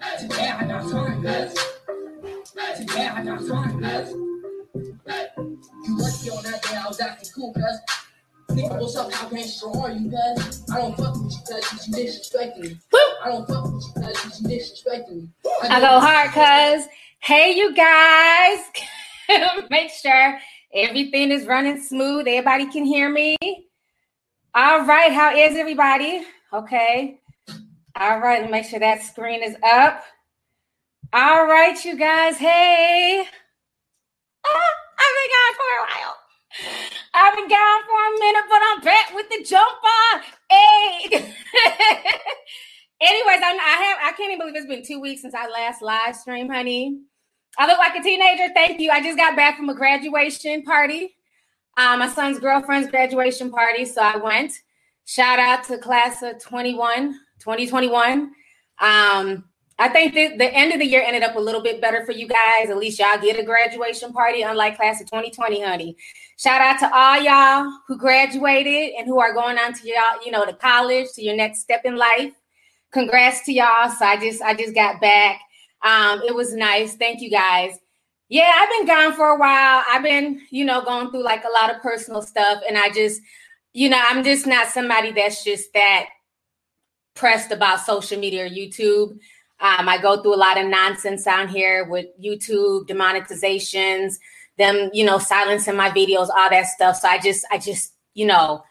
Today I got cuz. Today I got cuz. You lucky on that day I was acting cool, cuz. Nigga, what's up? How gangster are you, cuz? I don't fuck with you, cuz, you disrespecting me. I don't fuck with you, cuz, you disrespecting me. I go hard, cuz. Hey, you guys. Make sure everything is running smooth. Everybody can hear me. All right. How is everybody? Okay. All right. Let me make sure that screen is up. All right, you guys. Hey. Ah, I've been gone for a while. I've been gone for a minute, but I'm back with the jumper. Hey. Anyways, I'm, I have I can't even believe it's been two weeks since I last live stream, honey. I look like a teenager. Thank you. I just got back from a graduation party. Uh, my son's girlfriend's graduation party. So I went. Shout out to class of 21, 2021. Um, I think the, the end of the year ended up a little bit better for you guys. At least y'all get a graduation party, unlike class of 2020, honey. Shout out to all y'all who graduated and who are going on to y'all, you know, to college, to your next step in life. Congrats to y'all. So I just I just got back. Um, it was nice. Thank you guys. Yeah, I've been gone for a while. I've been, you know, going through like a lot of personal stuff. And I just, you know, I'm just not somebody that's just that pressed about social media or YouTube. Um, I go through a lot of nonsense down here with YouTube demonetizations, them, you know, silencing my videos, all that stuff. So I just, I just, you know,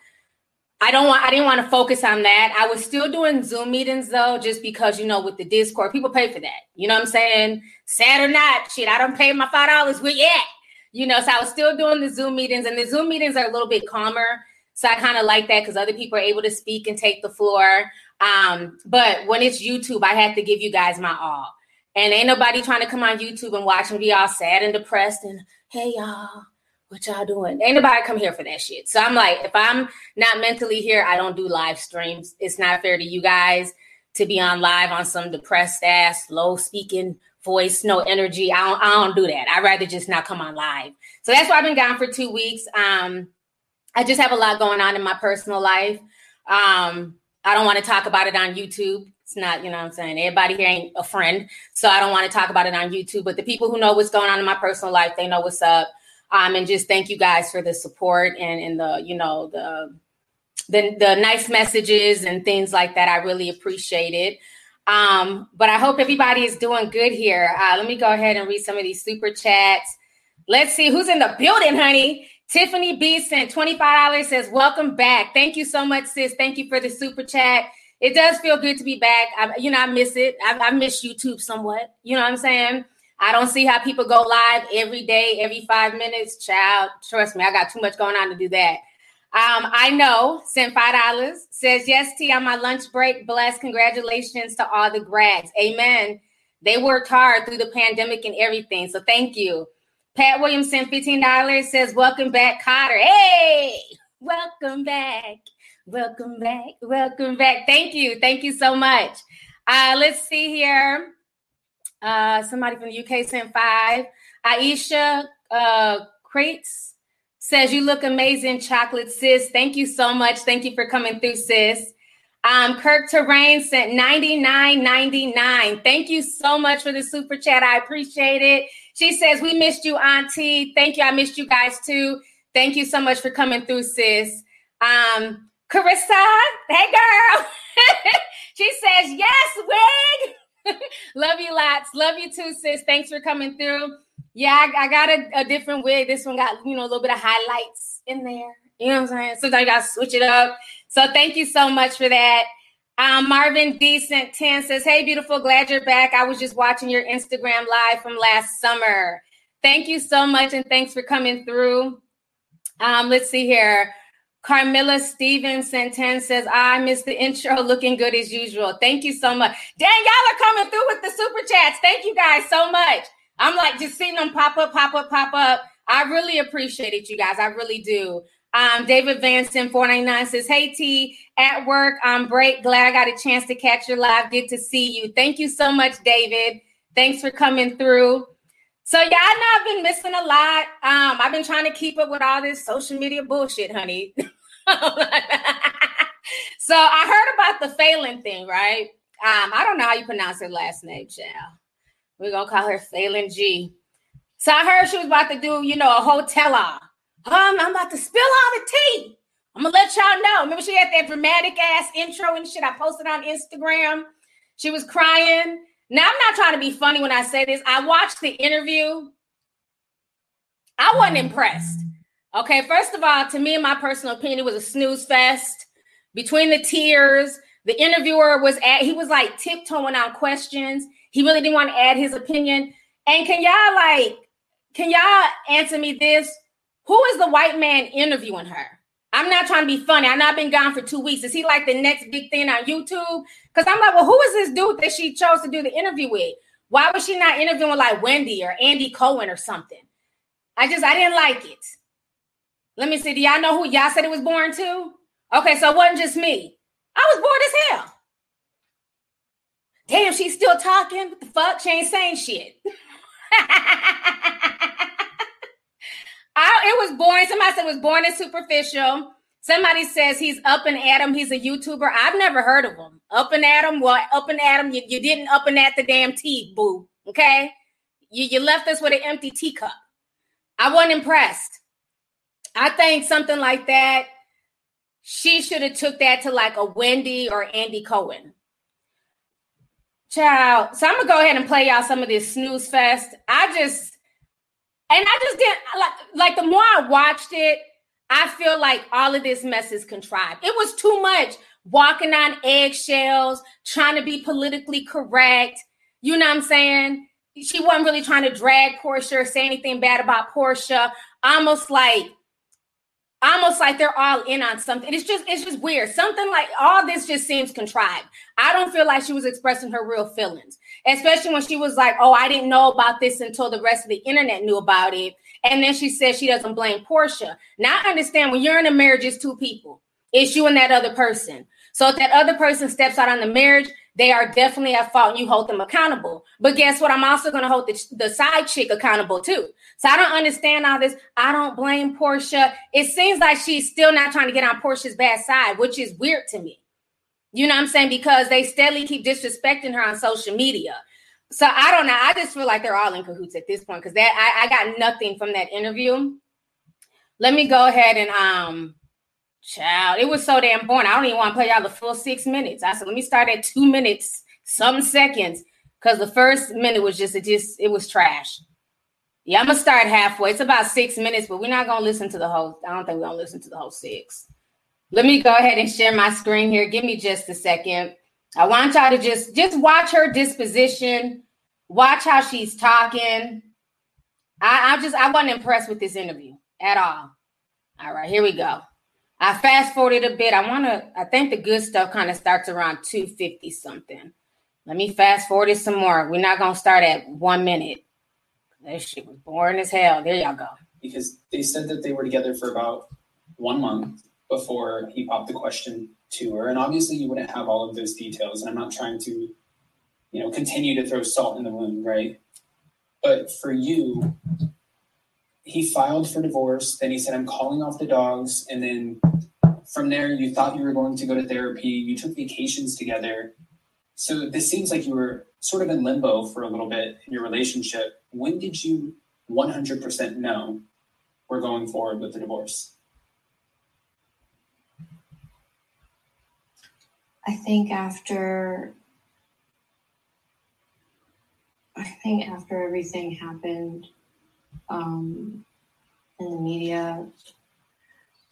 I don't want I didn't want to focus on that. I was still doing Zoom meetings though, just because you know, with the Discord, people pay for that. You know what I'm saying? Sad or not, shit, I don't pay my five dollars with yet. You know, so I was still doing the Zoom meetings, and the Zoom meetings are a little bit calmer. So I kind of like that because other people are able to speak and take the floor. Um, but when it's YouTube, I have to give you guys my all. And ain't nobody trying to come on YouTube and watch me be all sad and depressed and hey y'all, what y'all doing? Ain't nobody come here for that shit. So I'm like, if I'm not mentally here, I don't do live streams. It's not fair to you guys to be on live on some depressed ass, low speaking voice, no energy. I don't, I don't do that. I'd rather just not come on live. So that's why I've been gone for two weeks. Um, I just have a lot going on in my personal life. Um, I don't want to talk about it on YouTube. It's not, you know what I'm saying? Everybody here ain't a friend. So I don't want to talk about it on YouTube. But the people who know what's going on in my personal life, they know what's up. Um, and just thank you guys for the support and, and the, you know, the, the, the nice messages and things like that. I really appreciate it. Um, but I hope everybody is doing good here. Uh, let me go ahead and read some of these super chats. Let's see who's in the building, honey. Tiffany B sent $25 says, Welcome back. Thank you so much, sis. Thank you for the super chat. It does feel good to be back. I, you know, I miss it. I, I miss YouTube somewhat. You know what I'm saying? I don't see how people go live every day, every five minutes. Child, trust me, I got too much going on to do that. Um, I know, sent five dollars. Says yes, T on my lunch break. Bless. Congratulations to all the grads. Amen. They worked hard through the pandemic and everything. So thank you. Pat Williams sent $15. Says, welcome back, Cotter. Hey, welcome back. Welcome back. Welcome back. Thank you. Thank you so much. Uh, let's see here. Uh, somebody from the UK sent five. Aisha uh, Crates says, You look amazing, chocolate sis. Thank you so much. Thank you for coming through, sis. Um, Kirk Terrain sent 99.99. Thank you so much for the super chat. I appreciate it. She says, We missed you, Auntie. Thank you. I missed you guys too. Thank you so much for coming through, sis. Um, Carissa, hey girl. she says, Yes, wig. Love you lots. Love you too, sis. Thanks for coming through. Yeah, I, I got a, a, different wig. This one got, you know, a little bit of highlights in there. You know what I'm saying? So I got to switch it up. So thank you so much for that. Um, Marvin Decent 10 says, Hey, beautiful, glad you're back. I was just watching your Instagram live from last summer. Thank you so much, and thanks for coming through. Um, let's see here. Carmilla Stevenson 10 says, I missed the intro looking good as usual. Thank you so much. Dang, y'all are coming through with the super chats. Thank you guys so much. I'm like just seeing them pop up, pop up, pop up. I really appreciate it, you guys. I really do. Um, David Vanson 499 says, Hey T, at work on break. Glad I got a chance to catch your live. Good to see you. Thank you so much, David. Thanks for coming through. So yeah, I know I've been missing a lot. Um, I've been trying to keep up with all this social media bullshit, honey. so I heard about the Phelan thing, right? Um, I don't know how you pronounce her last name, child. We're gonna call her Phelan G. So I heard she was about to do, you know, a hotel. Um, I'm about to spill all the tea. I'm gonna let y'all know. Remember, she had that dramatic ass intro and shit I posted on Instagram. She was crying. Now, I'm not trying to be funny when I say this. I watched the interview. I wasn't impressed. Okay, first of all, to me, in my personal opinion, it was a snooze fest. Between the tears, the interviewer was at, he was like tiptoeing on questions. He really didn't want to add his opinion. And can y'all like, can y'all answer me this? Who is the white man interviewing her? I'm not trying to be funny. I've been gone for two weeks. Is he like the next big thing on YouTube? Because I'm like, well, who is this dude that she chose to do the interview with? Why was she not interviewing like Wendy or Andy Cohen or something? I just I didn't like it. Let me see. Do y'all know who y'all said it was born to? Okay, so it wasn't just me. I was bored as hell. Damn, she's still talking. What the fuck? She ain't saying shit. I, it was boring. Somebody said it was boring and superficial. Somebody says he's up and Adam. He's a YouTuber. I've never heard of him. Up and Adam. Well, up and Adam. You, you didn't up and at the damn tea, boo. Okay. You, you left us with an empty teacup. I wasn't impressed. I think something like that, she should have took that to like a Wendy or Andy Cohen. Child. So I'm gonna go ahead and play y'all some of this snooze fest. I just and I just didn't like like the more I watched it, I feel like all of this mess is contrived. It was too much walking on eggshells, trying to be politically correct. You know what I'm saying? She wasn't really trying to drag Porsha or say anything bad about Porsha. Almost like almost like they're all in on something. It's just it's just weird. Something like all this just seems contrived. I don't feel like she was expressing her real feelings, especially when she was like, "Oh, I didn't know about this until the rest of the internet knew about it." And then she says she doesn't blame Porsha. Now I understand when you're in a marriage, it's two people. It's you and that other person. So if that other person steps out on the marriage, they are definitely at fault and you hold them accountable. But guess what? I'm also going to hold the, the side chick accountable too. So I don't understand all this. I don't blame Porsha. It seems like she's still not trying to get on Porsha's bad side, which is weird to me. You know what I'm saying? Because they steadily keep disrespecting her on social media. So I don't know. I just feel like they're all in cahoots at this point because that I, I got nothing from that interview. Let me go ahead and um child. It was so damn boring. I don't even want to play y'all the full six minutes. I said, let me start at two minutes, some seconds. Because the first minute was just it just it was trash. Yeah, I'm gonna start halfway. It's about six minutes, but we're not gonna listen to the whole. I don't think we're gonna listen to the whole six. Let me go ahead and share my screen here. Give me just a second. I want y'all to just just watch her disposition, watch how she's talking. I, I just I wasn't impressed with this interview at all. All right, here we go. I fast forwarded a bit. I want to. I think the good stuff kind of starts around two fifty something. Let me fast forward it some more. We're not gonna start at one minute. That shit was boring as hell. There y'all go. Because they said that they were together for about one month before he popped the question to her, and obviously you wouldn't have all of those details. And I'm not trying to, you know, continue to throw salt in the wound, right? But for you, he filed for divorce. Then he said, "I'm calling off the dogs," and then from there, you thought you were going to go to therapy. You took vacations together. So this seems like you were sort of in limbo for a little bit in your relationship. When did you 100% know we're going forward with the divorce? I think after I think after everything happened um, in the media,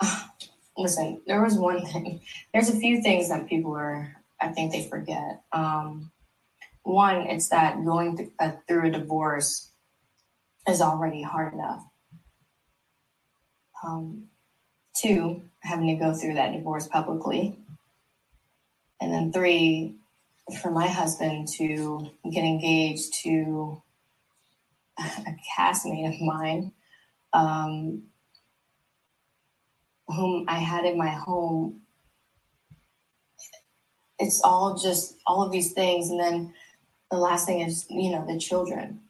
listen, there was one thing. There's a few things that people are, I think they forget. Um, one, it's that going th- uh, through a divorce is already hard enough. Um, two, having to go through that divorce publicly. And then three, for my husband to get engaged to a castmate of mine um, whom I had in my home. It's all just all of these things. And then the last thing is, you know, the children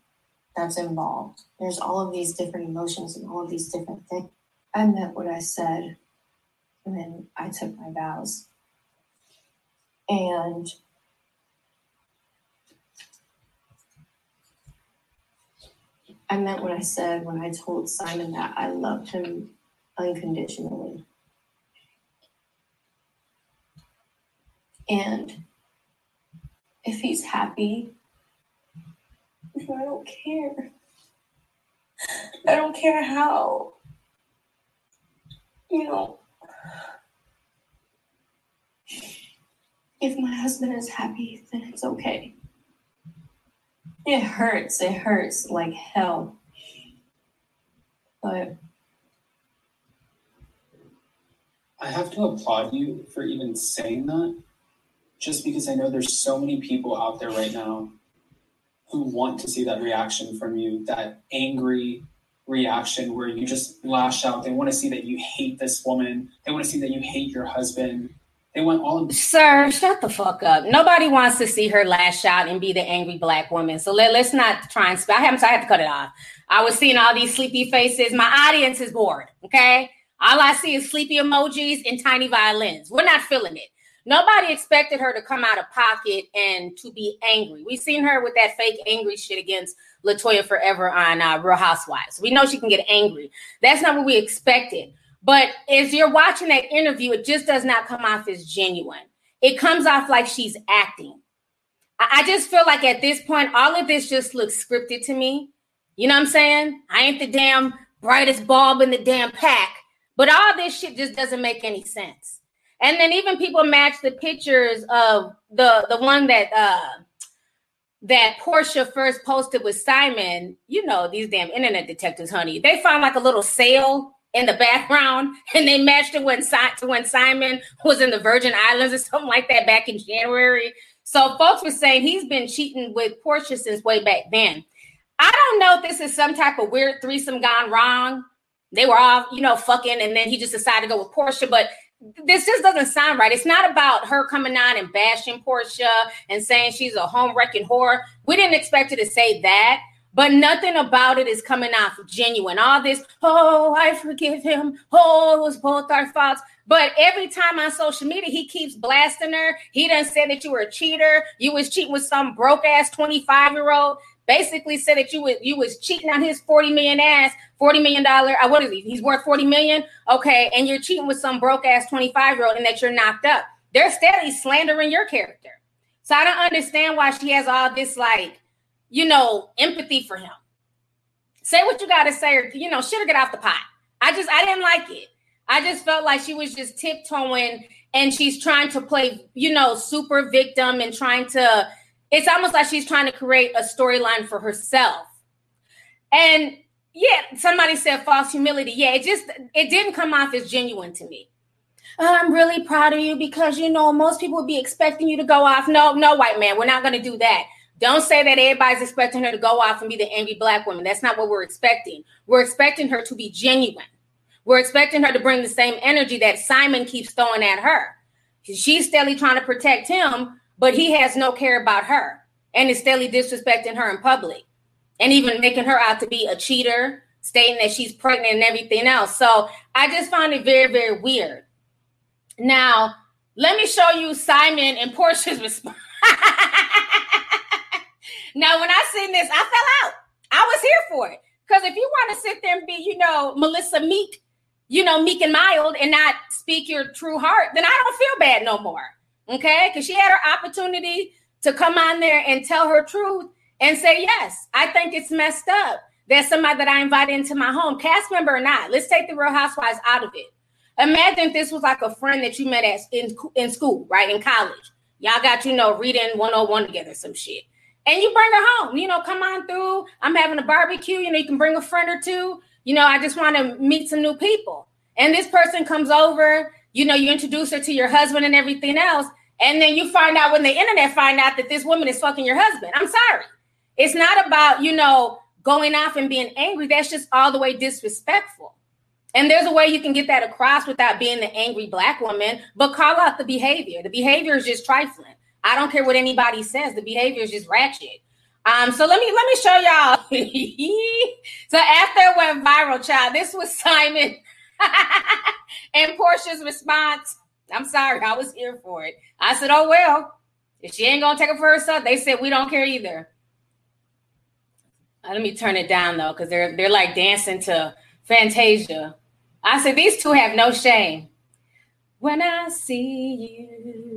that's involved. There's all of these different emotions and all of these different things. I meant what I said when I took my vows. And I meant what I said when I told Simon that I loved him unconditionally. And if he's happy, I don't care. I don't care how, you know, if my husband is happy, then it's okay. It hurts. It hurts like hell. But I have to applaud you for even saying that, just because I know there's so many people out there right now who want to see that reaction from you, that angry reaction where you just lash out. They want to see that you hate this woman. They want to see that you hate your husband. They want all of Sir, shut the fuck up. Nobody wants to see her lash out and be the angry black woman. So let, let's not try and spell. I have, I to cut it off. I was seeing all these sleepy faces. My audience is bored. Okay. All I see is sleepy emojis and tiny violins. We're not feeling it. Nobody expected her to come out of pocket and to be angry. We've seen her with that fake angry shit against Latoya Forever on uh, Real Housewives. We know she can get angry. That's not what we expected. But as you're watching that interview, it just does not come off as genuine. It comes off like she's acting. I, I just feel like at this point, all of this just looks scripted to me. You know what I'm saying? I ain't the damn brightest bulb in the damn pack, but all this shit just doesn't make any sense. And then even people match the pictures of the the one that uh that Porsha first posted with Simon. You know these damn internet detectives, honey. They found like a little sail in the background, and they matched it when, when Simon was in the Virgin Islands or something like that back in January. So folks were saying he's been cheating with Porsha since way back then. I don't know if this is some type of weird threesome gone wrong. They were all, you know, fucking, and then he just decided to go with Porsha. But this just doesn't sound right. It's not about her coming on and bashing Porsha and saying she's a home wrecking whore. We didn't expect her to say that but nothing about it is coming off genuine. All this, oh, I forgive him. Oh, it was both our faults. But every time on social media, he keeps blasting her. He done said that you were a cheater. You was cheating with some broke ass 25 year old. Basically said that you was you was cheating on his 40 million ass, 40 million dollar. Uh, what is he? He's worth 40 million. Okay, and you're cheating with some broke ass 25 year old and that you're knocked up. They're steadily slandering your character. So I don't understand why she has all this like you know, empathy for him. Say what you got to say, or, you know, shit or get off the pot. I just, I didn't like it. I just felt like she was just tiptoeing and she's trying to play, you know, super victim and trying to, it's almost like she's trying to create a storyline for herself. And yeah, somebody said false humility. Yeah, it just, it didn't come off as genuine to me. I'm really proud of you because, you know, most people would be expecting you to go off. No, no, white man, we're not going to do that. Don't say that everybody's expecting her to go off and be the angry black woman. That's not what we're expecting. We're expecting her to be genuine. We're expecting her to bring the same energy that Simon keeps throwing at her. She's steadily trying to protect him, but he has no care about her and is steadily disrespecting her in public and even making her out to be a cheater, stating that she's pregnant and everything else. So I just found it very, very weird. Now, let me show you Simon and Porsha's response. Now, when I seen this, I fell out. I was here for it. Because if you want to sit there and be, you know, Melissa Meek, you know, meek and mild and not speak your true heart, then I don't feel bad no more. Okay. Because she had her opportunity to come on there and tell her truth and say, yes, I think it's messed up. There's somebody that I invited into my home, cast member or not. Let's take the Real Housewives out of it. Imagine if this was like a friend that you met at in, in school, right? In college. Y'all got, you know, reading 101 together, some shit and you bring her home. You know, come on through. I'm having a barbecue. You know, you can bring a friend or two. You know, I just want to meet some new people. And this person comes over. You know, you introduce her to your husband and everything else. And then you find out when the internet find out that this woman is fucking your husband. I'm sorry. It's not about, you know, going off and being angry. That's just all the way disrespectful. And there's a way you can get that across without being the angry black woman, but call out the behavior. The behavior is just trifling. I don't care what anybody says. The behavior is just ratchet. Um, so let me let me show y'all. so after it went viral, child, this was Simon and Porsha's response. I'm sorry, I was here for it. I said, "Oh well, if she ain't gonna take it for herself, they said we don't care either." Uh, let me turn it down though, because they're they're like dancing to Fantasia. I said these two have no shame. When I see you,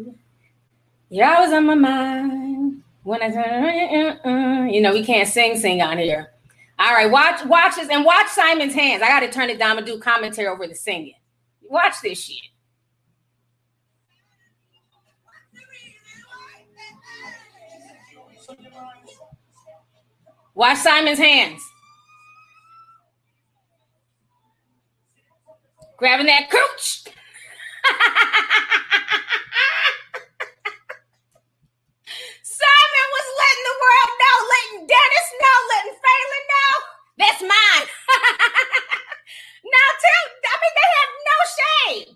you're always on my mind. When I turn, uh, uh, you know, we can't sing sing on here. All right, watch watch this and watch Simon's hands. I got to turn it down and do commentary over the singing. Watch this shit. Watch Simon's hands. Grabbing that cooch. Simon was letting the world know, letting Dennis know, letting Phelan know. That's mine. now tell, I mean, they have no shame.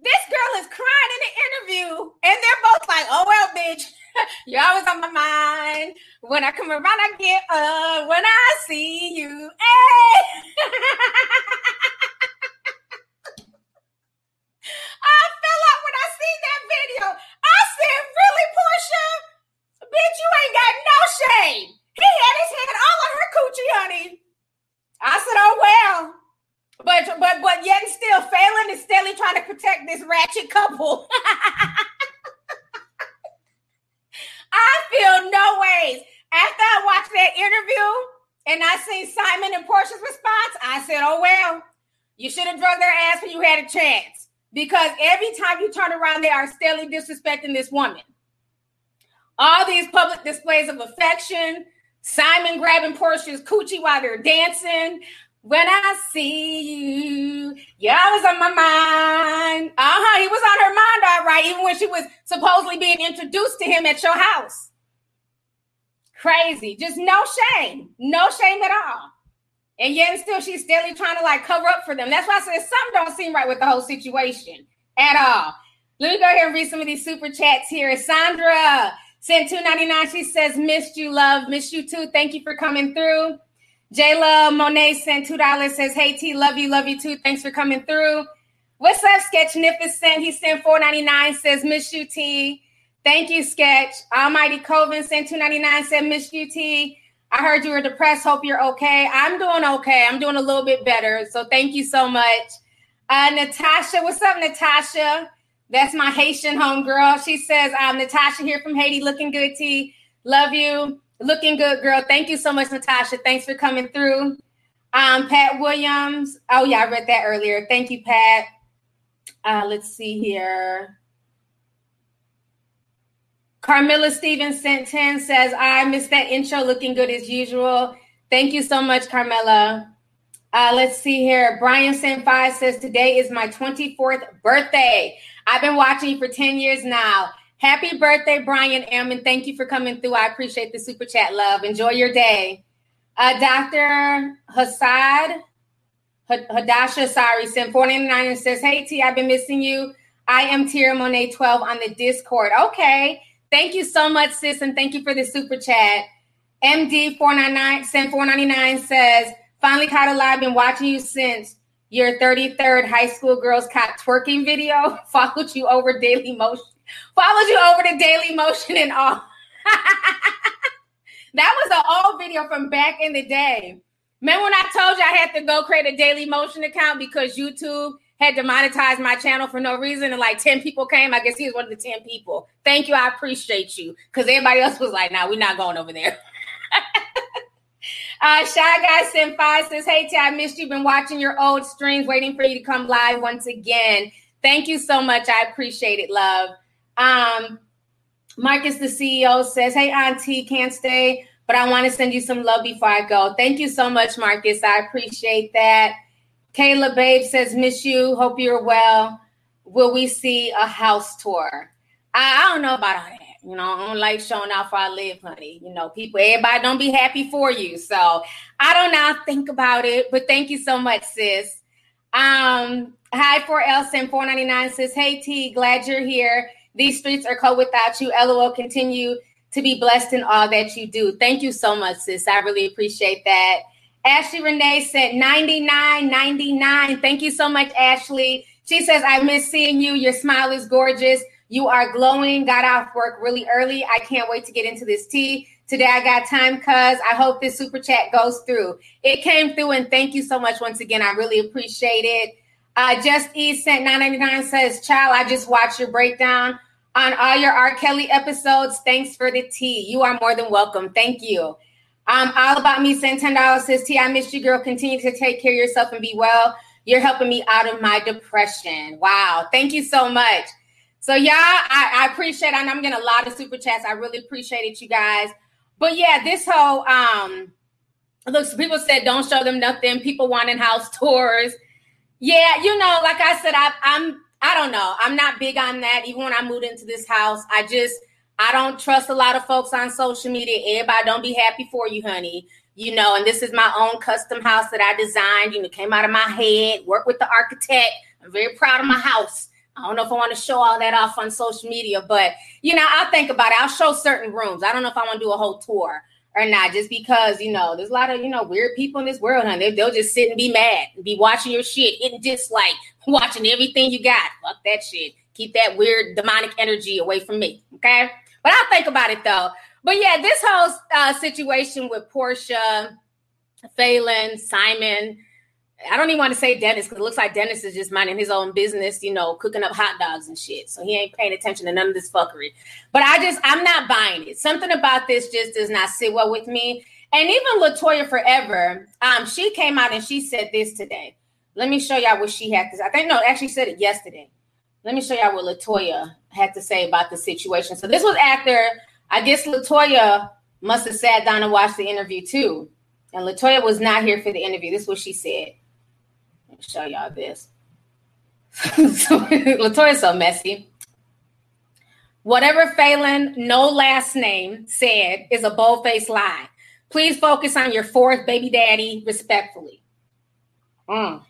This girl is crying in the interview, and they're both like, oh, well, bitch. You're always on my mind. When I come around, I get uh when I see you. Hey. I fell out when I seen that video. I said, really, Porsha? Bitch, you ain't got no shame. He had his hand all on her coochie, honey. I said, oh well. But but but yet and still Phelan is steadily trying to protect this ratchet couple. I feel no ways. After I watched that interview and I seen Simon and Porsha's response, I said, oh, well, you should have drugged their ass when you had a chance. Because every time you turn around, they are steadily disrespecting this woman. All these public displays of affection, Simon grabbing Porsha's coochie while they're dancing. When I see you, you're always on my mind. Uh huh. He was on her mind, all right, even when she was supposedly being introduced to him at your house. Crazy. Just no shame. No shame at all. And yet, still, she's steadily trying to like cover up for them. That's why I said something don't seem right with the whole situation at all. Let me go ahead and read some of these super chats here. Sandra sent two ninety nine. She says, "Missed you, love. Missed you too. Thank you for coming through." Jayla Monet sent two dollars. Says, "Hey T, love you, love you too. Thanks for coming through." What's up? He sent four ninety nine. Says, "Miss you, T." Thank you, Sketch. Almighty Coven sent two ninety nine. Said, "Miss you, T. I heard you were depressed. Hope you're okay. I'm doing okay. I'm doing a little bit better. So thank you so much. Uh, Natasha, what's up, Natasha? That's my Haitian homegirl. She says, I'm Natasha here from Haiti, looking good, T. Love you. Looking good, girl. Thank you so much, Natasha. Thanks for coming through. Um, Pat Williams. Oh, yeah, I read that earlier. Thank you, Pat. Uh, let's see here. Carmilla Stevens sent 10 says, I missed that intro looking good as usual. Thank you so much, Carmilla. Uh, let's see here. Brian sent says, Today is my 24th birthday. I've been watching you for 10 years now. Happy birthday, Brian M. And thank you for coming through. I appreciate the super chat, love. Enjoy your day. Uh, Dr. Hassad, Hadasha, sorry, sent 499 and says, Hey, T, I've been missing you. I am Tira Monet 12 on the Discord. Okay. Thank you so much, sis. And thank you for the super chat. MD 499 sent 499 says, Finally caught a live. Been watching you since your 33rd high school girls caught twerking video. Followed you over Daily Motion Followed you over to Daily Motion and all. that was an old video from back in the day. Remember when I told you I had to go create a Daily Motion account because YouTube had to monetize my channel for no reason and like 10 people came? I guess he was one of the 10 people. Thank you. I appreciate you because everybody else was like, nah, we're not going over there. Uh, Shy Guy Senpai says, Hey, T, I missed you. Been watching your old streams, waiting for you to come live once again. Thank you so much. I appreciate it, love. Um, Marcus, the CEO, says, Hey, Auntie, can't stay, but I want to send you some love before I go. Thank you so much, Marcus. I appreciate that. Kayla Babe says, Miss you. Hope you're well. Will we see a house tour? I, I don't know about all that. You know, I don't like showing off where I live, honey. You know, people, everybody don't be happy for you. So I don't know. Think about it. But thank you so much, sis. Um, hi for Elson 499 says, Hey T, glad you're here. These streets are cold without you. LOL, continue to be blessed in all that you do. Thank you so much, sis. I really appreciate that. Ashley Renee said 99, 99. Thank you so much, Ashley. She says, I miss seeing you. Your smile is gorgeous. You are glowing. Got off work really early. I can't wait to get into this tea. Today I got time cuz I hope this super chat goes through. It came through and thank you so much once again. I really appreciate it. Uh, Just E sent 999 says, Child, I just watched your breakdown on all your R. Kelly episodes. Thanks for the tea. You are more than welcome. Thank you. Um, all about me saying $10 says, T, I missed you, girl. Continue to take care of yourself and be well. You're helping me out of my depression. Wow. Thank you so much. So, yeah, I, I appreciate it. I'm getting a lot of super chats. I really appreciate it, you guys. But yeah, this whole um look, people said don't show them nothing. People wanting house tours. Yeah, you know, like I said, I, I'm I don't know. I'm not big on that. Even when I moved into this house, I just I don't trust a lot of folks on social media. Everybody don't be happy for you, honey. You know, and this is my own custom house that I designed. You know, came out of my head. Worked with the architect. I'm very proud of my house. I don't know if I want to show all that off on social media, but you know, I'll think about it. I'll show certain rooms. I don't know if I want to do a whole tour or not, just because you know there's a lot of you know weird people in this world, and they, they'll just sit and be mad, and be watching your shit, hitting dislike, watching everything you got. Fuck that shit. Keep that weird demonic energy away from me, okay? But I'll think about it though. But yeah, this whole uh, situation with Porsha, Phelan, Simon I don't even want to say Dennis because it looks like Dennis is just minding his own business, you know, cooking up hot dogs and shit. So he ain't paying attention to none of this fuckery. But I just, I'm not buying it. Something about this just does not sit well with me. And even Latoya Forever, um, she came out and she said this today. Let me show y'all what she had to say. I think no, actually said it yesterday. Let me show y'all what Latoya had to say about the situation. So this was after I guess Latoya must have sat down and watched the interview too. And Latoya was not here for the interview. This is what she said show y'all this. so, Latoya's so messy. Whatever Phelan, no last name, said is a bold-faced lie. Please focus on your fourth baby daddy respectfully. Mm.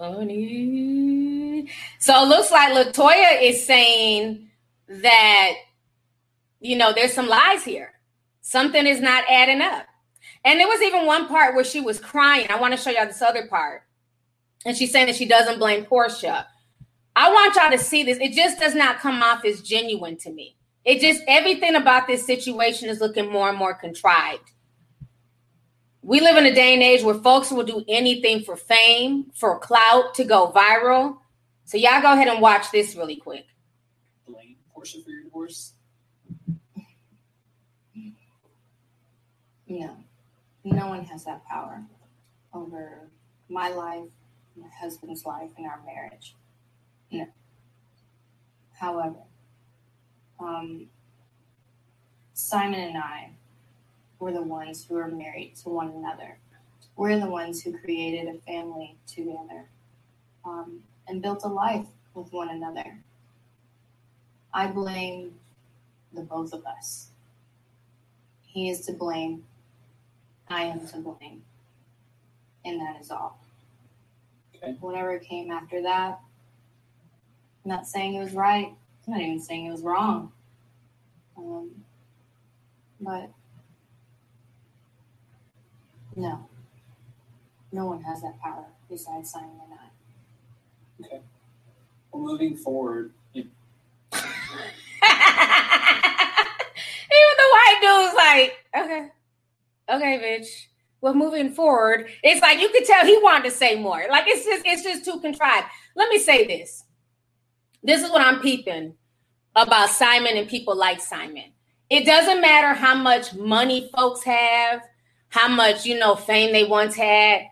Honey. So it looks like Latoya is saying that, you know, there's some lies here. Something is not adding up. And there was even one part where she was crying. I want to show y'all this other part. And she's saying that she doesn't blame Porsha. I want y'all to see this. It just does not come off as genuine to me. It just, everything about this situation is looking more and more contrived. We live in a day and age where folks will do anything for fame, for clout, to go viral. So y'all go ahead and watch this really quick. Blame Porsha for your divorce. No, no one has that power over my life, my husband's life, and our marriage. No. However, um, Simon and I were the ones who were married to one another. We're the ones who created a family together um, and built a life with one another. I blame the both of us. He is to blame I am to thing. And that is all. Okay. Whatever came after that, I'm not saying it was right. I'm not even saying it was wrong. Um, but no, no one has that power besides Simon and I. Okay. Well, moving forward, you, Even the white dude's like, okay okay, bitch. Well, moving forward, it's like you could tell he wanted to say more. Like it's just it's just too contrived. Let me say this. This is what I'm peeping about Simon and people like Simon. It doesn't matter how much money folks have, how much you know fame they once had.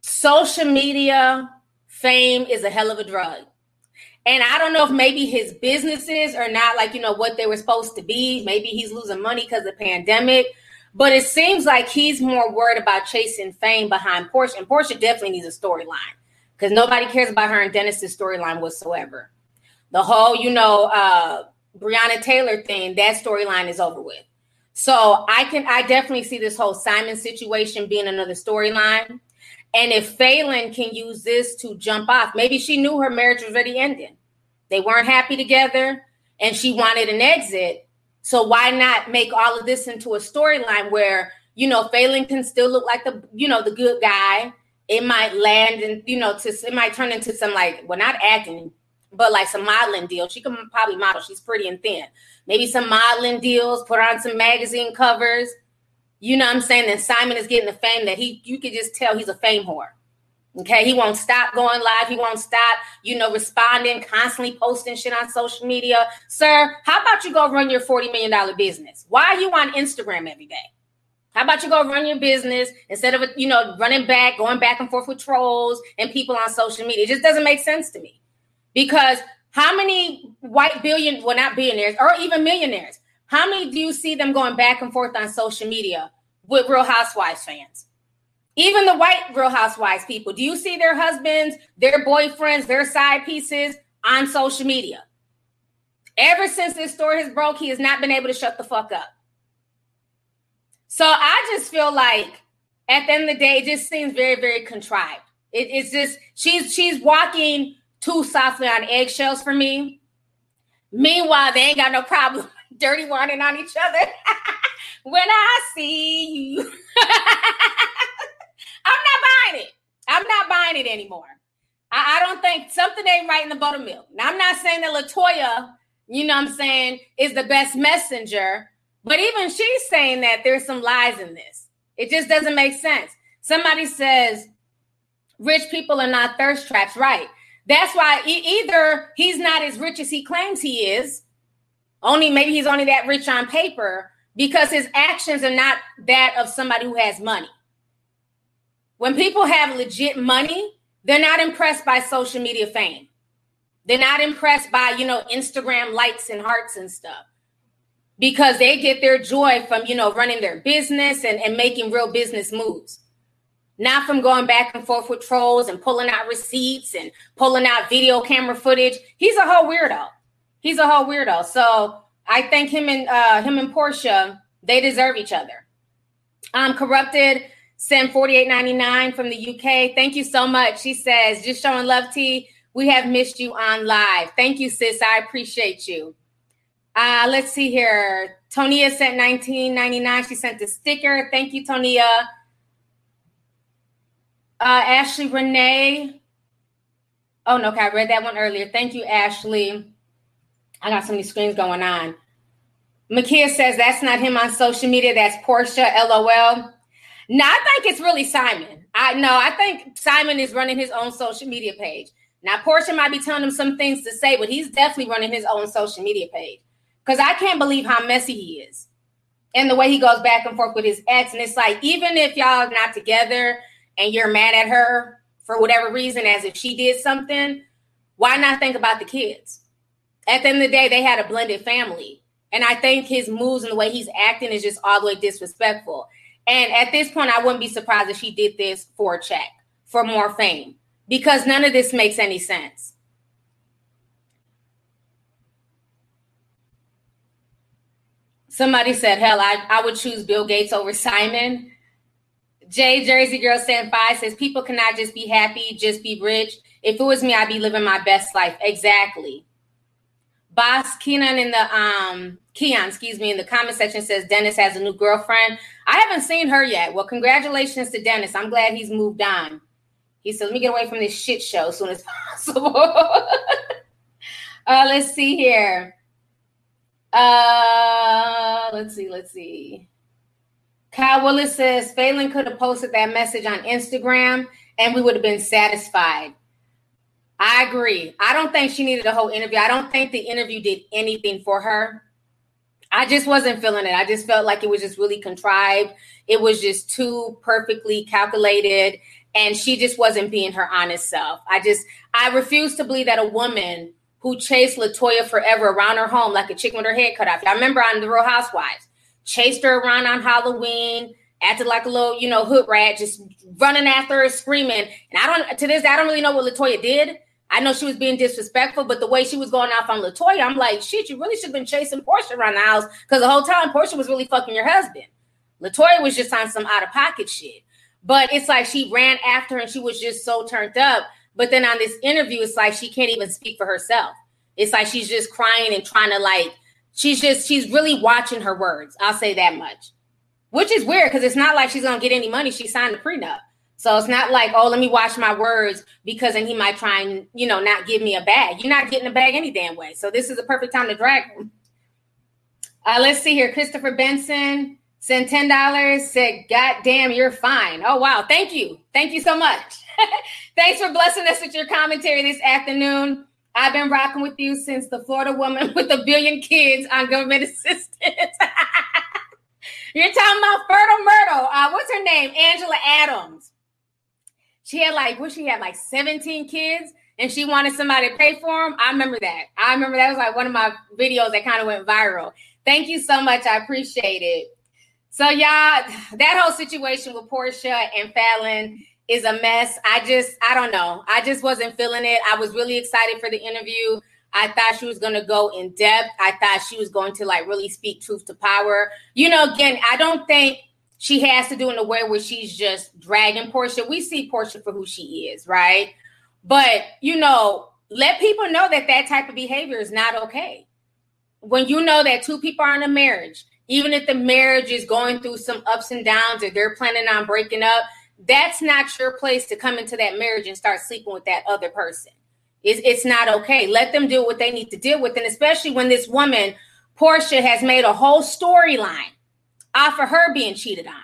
Social media fame is a hell of a drug. And I don't know if maybe his businesses are not like, you know, what they were supposed to be. Maybe he's losing money because of the pandemic. But it seems like he's more worried about chasing fame behind Porsha. And Porsha definitely needs a storyline because nobody cares about her and Dennis's storyline whatsoever. The whole, you know, uh, Breonna Taylor thing, that storyline is over with. So I can, I definitely see this whole Simon situation being another storyline. And if Phelan can use this to jump off, maybe she knew her marriage was already ending. They weren't happy together and she wanted an exit. So why not make all of this into a storyline where you know Phelan can still look like the you know the good guy. It might land and you know to it might turn into some like well not acting but like some modeling deals. She can probably model. She's pretty and thin. Maybe some modeling deals, put on some magazine covers. You know what I'm saying? Then Simon is getting the fame that he you could just tell he's a fame whore. Okay, he won't stop going live. He won't stop, you know, responding, constantly posting shit on social media. Sir, how about you go run your $40 million business? Why are you on Instagram every day? How about you go run your business instead of, you know, running back, going back and forth with trolls and people on social media? It just doesn't make sense to me. Because how many white billion, well, not billionaires or even millionaires, how many do you see them going back and forth on social media with Real Housewives fans? Even the white Real Housewives people, do you see their husbands, their boyfriends, their side pieces on social media? Ever since this story has broke, he has not been able to shut the fuck up. So I just feel like at the end of the day, it just seems very, very contrived. It, it's just she's she's walking too softly on eggshells for me. Meanwhile, they ain't got no problem dirty whining on each other. when I see you, I'm not buying it. I'm not buying it anymore. I, I, don't think something ain't right in the buttermilk. Now, I'm not saying that Latoya, you know what I'm saying, is the best messenger, but even she's saying that there's some lies in this. It just doesn't make sense. Somebody says rich people are not thirst traps, right? That's why either he's not as rich as he claims he is, only maybe he's only that rich on paper because his actions are not that of somebody who has money. When people have legit money, they're not impressed by social media fame. They're not impressed by, you know, Instagram likes and hearts and stuff because they get their joy from, you know, running their business and, and making real business moves. Not from going back and forth with trolls and pulling out receipts and pulling out video camera footage. He's a whole weirdo. He's a whole weirdo. So I think him and uh, him and Porsha, they deserve each other. Um, corrupted send 48.99 from the UK. Thank you so much. She says, just showing love T. We have missed you on live. Thank you, sis. I appreciate you. Uh, let's see here. Tonia sent 19.99. She sent the sticker. Thank you, Tonia. Uh, Ashley Renee. Oh no, okay, I read that one earlier. Thank you, Ashley. I got so many screens going on. Makia says that's not him on social media. That's Porsha. LOL. No, I think it's really Simon. I know. I think Simon is running his own social media page. Now, Porsha might be telling him some things to say, but he's definitely running his own social media page. Because I can't believe how messy he is and the way he goes back and forth with his ex. And it's like, even if y'all are not together and you're mad at her for whatever reason, as if she did something, why not think about the kids? At the end of the day, they had a blended family. And I think his moves and the way he's acting is just all the way disrespectful. And at this point, I wouldn't be surprised if she did this for a check, for more fame, because none of this makes any sense. Somebody said, hell, I, I would choose Bill Gates over Simon. Jay Jersey Girl Stand Five says people cannot just be happy, just be rich. If it was me, I'd be living my best life. Exactly. Boss Keenan in the um Keon, excuse me, in the comment section says Dennis has a new girlfriend. I haven't seen her yet. Well, congratulations to Dennis. I'm glad he's moved on. He said, "Let me get away from this shit show as soon as possible." uh, let's see here. Uh, let's see, let's see. Kyle Willis says Phelan could have posted that message on Instagram and we would have been satisfied. I agree. I don't think she needed a whole interview. I don't think the interview did anything for her. I just wasn't feeling it. I just felt like it was just really contrived. It was just too perfectly calculated. And she just wasn't being her honest self. I just, I refuse to believe that a woman who chased Latoya forever around her home like a chicken with her head cut off. I remember on The Real Housewives, chased her around on Halloween, acted like a little, you know, hood rat, just running after her, screaming. And I don't, to this, day, I don't really know what Latoya did. I know she was being disrespectful, but the way she was going off on Latoya, I'm like, shit, you really should have been chasing Porsha around the house because the whole time Porsha was really fucking your husband. Latoya was just on some out of pocket shit. But it's like she ran after her and she was just so turned up. But then on this interview, it's like she can't even speak for herself. It's like she's just crying and trying to like, she's just, she's really watching her words. I'll say that much, which is weird because it's not like she's going to get any money. She signed a prenup. So it's not like, oh, let me watch my words because then he might try and, you know, not give me a bag. You're not getting a bag any damn way. So this is a perfect time to drag him. Uh, let's see here. Christopher Benson sent $10, said, God damn, you're fine. Oh, wow. Thank you. Thank you so much. Thanks for blessing us with your commentary this afternoon. I've been rocking with you since the Florida woman with a billion kids on government assistance. You're talking about Fertile Myrtle. Uh, what's her name? Angela Adams. She had like, what she had like 17 kids and she wanted somebody to pay for them. I remember that. I remember that was like one of my videos that kind of went viral. Thank you so much. I appreciate it. So, y'all, that whole situation with Porsha and Falynn is a mess. I just, I don't know. I just wasn't feeling it. I was really excited for the interview. I thought she was going to go in depth. I thought she was going to like really speak truth to power. You know, again, I don't think she has to do in a way where she's just dragging Porsha. We see Porsha for who she is, right? But, you know, let people know that that type of behavior is not okay. When you know that two people are in a marriage, even if the marriage is going through some ups and downs or they're planning on breaking up, that's not your place to come into that marriage and start sleeping with that other person. It's, it's not okay. Let them do what they need to deal with. And especially when this woman, Porsha, has made a whole storyline Uh, off of her being cheated on.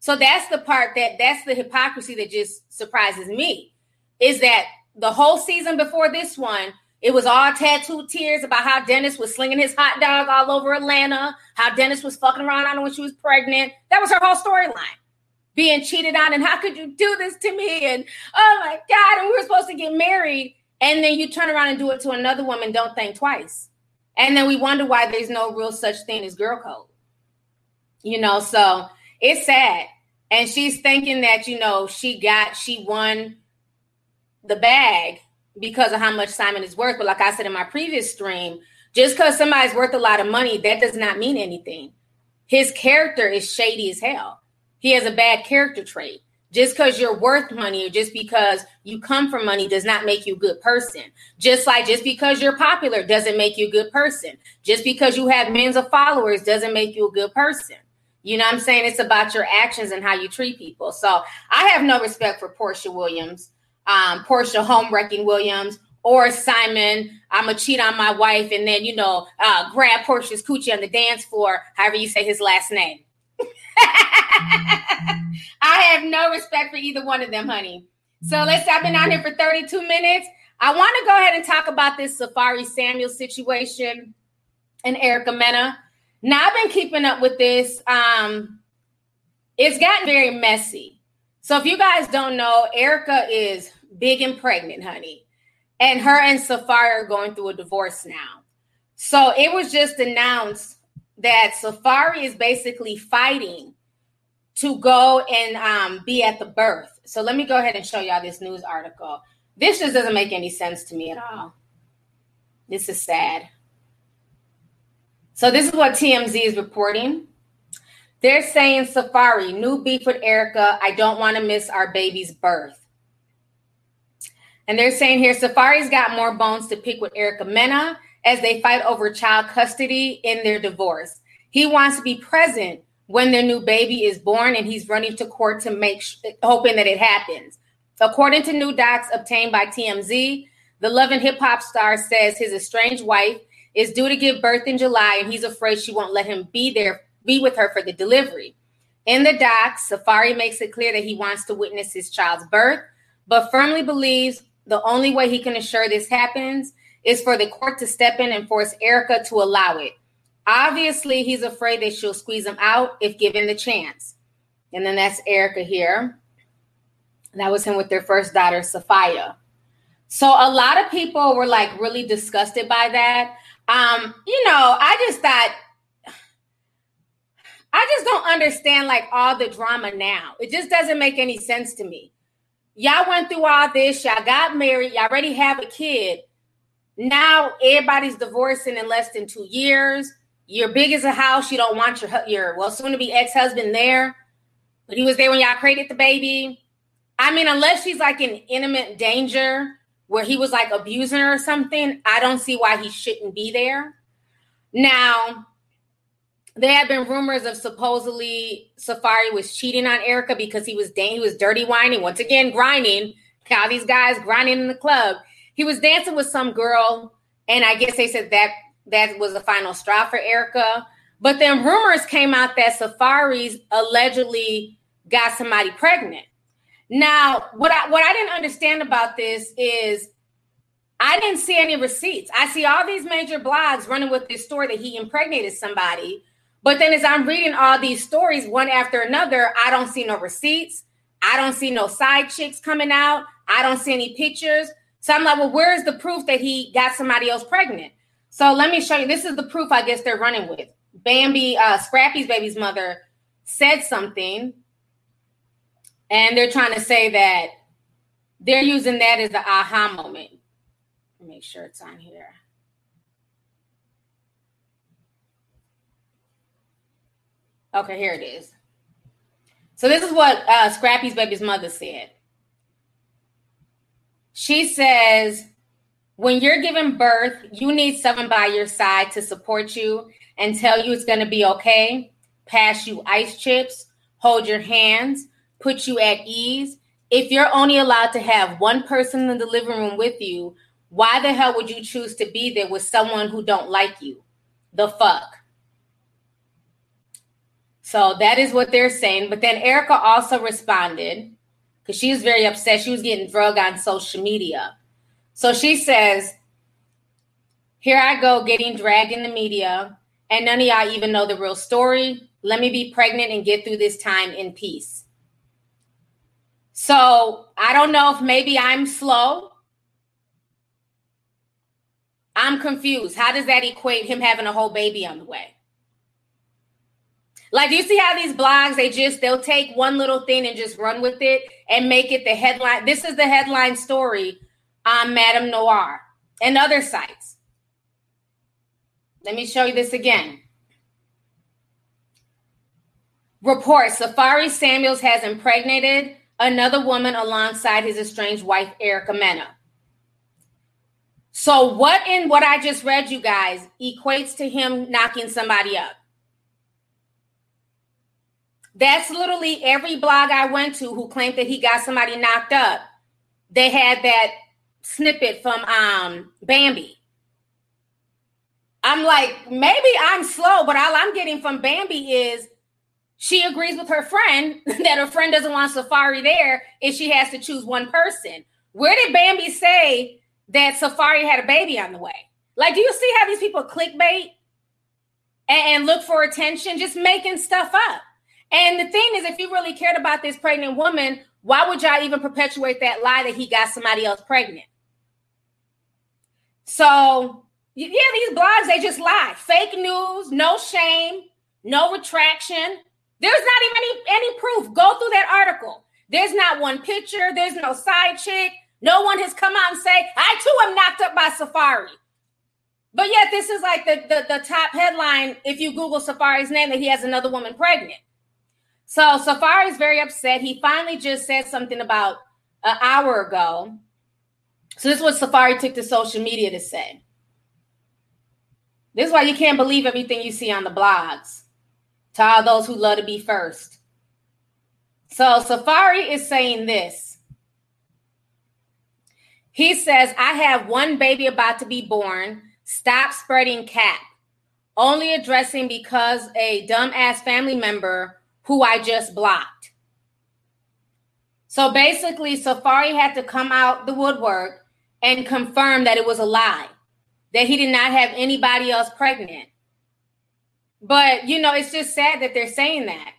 So that's the part that that's the hypocrisy that just surprises me is that the whole season before this one, it was all tattooed tears about how Dennis was slinging his hot dog all over Atlanta, how Dennis was fucking around on her when she was pregnant. That was her whole storyline. Being cheated on and how could you do this to me? And oh my god and we were supposed to get married. And then you turn around and do it to another woman don't think twice. And then we wonder why there's no real such thing as girl code you know so it's sad and she's thinking that you know she got she won the bag because of how much simon is worth but like i said in my previous stream just because somebody's worth a lot of money that does not mean anything his character is shady as hell he has a bad character trait. Just because you're worth money or just because you come from money does not make you a good person. Just like just because you're popular doesn't make you a good person. Just because you have millions of followers doesn't make you a good person. You know I'm saying? It's about your actions and how you treat people. So I have no respect for Porsha Williams, um, Porsha Home Wrecking Williams, or Simon. I'm gonna cheat on my wife and then, you know, uh, grab Porsha's coochie on the dance floor, however you say his last name. I have no respect for either one of them, honey. So let's. I've been out here for 32 minutes. I want to go ahead and talk about this Safaree Samuel situation and Erica Mena. Now I've been keeping up with this. Um, it's gotten very messy. So if you guys don't know, Erica is big and pregnant, honey, and her and Safaree are going through a divorce now. So it was just announced that Safaree is basically fighting to go and um, be at the birth. So let me go ahead and show y'all this news article. This just doesn't make any sense to me at all. This is sad. So this is what TMZ is reporting. They're saying Safaree, new beef with Erica. I don't want to miss our baby's birth. And they're saying here Safaree's got more bones to pick with Erica Mena as they fight over child custody in their divorce. He wants to be present when their new baby is born, and he's running to court to make hoping that it happens. According to new docs obtained by TMZ, the Love and Hip Hop star says his estranged wife is due to give birth in July, and he's afraid she won't let him be there, be with her for the delivery. In the docs, Safaree makes it clear that he wants to witness his child's birth, but firmly believes the only way he can assure this happens is for the court to step in and force Erica to allow it. Obviously, he's afraid that she'll squeeze him out if given the chance. And then that's Erica here. That was him with their first daughter, Sophia. So a lot of people were like really disgusted by that. Um, you know, I just thought I just don't understand like all the drama now. It just doesn't make any sense to me. Y'all went through all this, y'all got married, y'all already have a kid. Now everybody's divorcing in less than two years. You're big as a house. You don't want your your well soon to be ex husband there, but he was there when y'all created the baby. I mean, unless she's like in intimate danger where he was like abusing her or something, I don't see why he shouldn't be there. Now, there have been rumors of supposedly Safaree was cheating on Erica because he was he was dirty whining once again grinding. How these guys grinding in the club. He was dancing with some girl, and I guess they said that that was the final straw for Erica. But then rumors came out that Safaree's allegedly got somebody pregnant. Now, what I what I didn't understand about this is I didn't see any receipts. I see all these major blogs running with this story that he impregnated somebody. But then as I'm reading all these stories one after another, I don't see no receipts. I don't see no side chicks coming out. I don't see any pictures. So I'm like, well, where's the proof that he got somebody else pregnant? So let me show you. This is the proof I guess they're running with. Bambi, uh, Scrappy's baby's mother said something, and they're trying to say that they're using that as the aha moment. Make sure it's on here. Okay, here it is. So this is what uh, Scrappy's baby's mother said. She says, when you're giving birth, you need someone by your side to support you and tell you it's going to be okay, pass you ice chips, hold your hands, put you at ease. If you're only allowed to have one person in the living room with you, why the hell would you choose to be there with someone who don't like you? The fuck. So that is what they're saying. But then Erica also responded because she was very upset. She was getting drug on social media. So she says, Here I go getting dragged in the media, and none of y'all even know the real story. Let me be pregnant and get through this time in peace. So I don't know if maybe I'm slow. I'm confused. How does that equate him having a whole baby on the way? Like, do you see how these blogs they just they'll take one little thing and just run with it and make it the headline? This is the headline story on MadameNoire and other sites. Let me show you this again. Report Safaree Samuels has impregnated another woman alongside his estranged wife, Erica Mena. So, what in what I just read, you guys, equates to him knocking somebody up? That's literally every blog I went to who claimed that he got somebody knocked up. They had that snippet from um Bambi. I'm like, maybe I'm slow, but all I'm getting from Bambi is she agrees with her friend that her friend doesn't want Safaree there if she has to choose one person. Where did Bambi say that Safaree had a baby on the way? Like, do you see how these people clickbait and, and look for attention, just making stuff up? And the thing is, if you really cared about this pregnant woman, why would y'all even perpetuate that lie that he got somebody else pregnant? So, yeah, these blogs, they just lie. Fake news, no shame, no retraction. There's not even any, any proof. Go through that article. There's not one picture, there's no side chick. No one has come out and say, I too am knocked up by Safaree. But yet, this is like the, the, the top headline if you Google Safaree's name that he has another woman pregnant. So Safaree is very upset. He finally just said something about an hour ago. So this is what Safaree took to social media to say. This is why you can't believe everything you see on the blogs. To all those who love to be first. So Safaree is saying this. He says, I have one baby about to be born. Stop spreading cap. Only addressing because a dumbass family member who I just blocked. So basically, Safaree had to come out the woodwork and confirm that it was a lie, that he did not have anybody else pregnant. But, you know, it's just sad that they're saying that.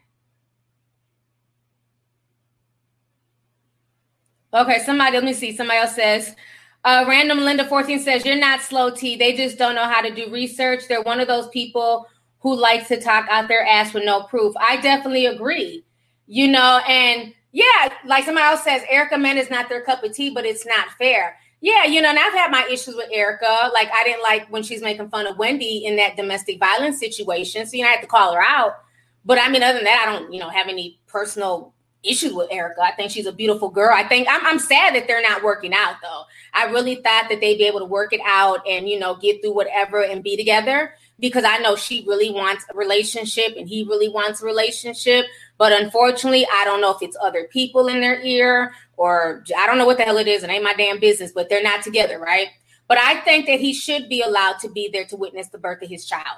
Okay, somebody, let me see. Somebody else says, uh, Random Linda 14 says, You're not slow T. They just don't know how to do research. They're one of those people who likes to talk out their ass with no proof. I definitely agree. You know, and yeah, like somebody else says, Erica Men is not their cup of tea, but it's not fair. Yeah, you know, and I've had my issues with Erica. Like I didn't like when she's making fun of Wendy in that domestic violence situation. So you know, I had to call her out. But I mean, other than that, I don't, you know, have any personal issues with Erica. I think she's a beautiful girl. I think I'm, I'm sad that they're not working out though. I really thought that they'd be able to work it out and you know get through whatever and be together because I know she really wants a relationship and he really wants a relationship. But unfortunately, I don't know if it's other people in their ear or I don't know what the hell it is. It ain't my damn business, but they're not together, right? But I think that he should be allowed to be there to witness the birth of his child.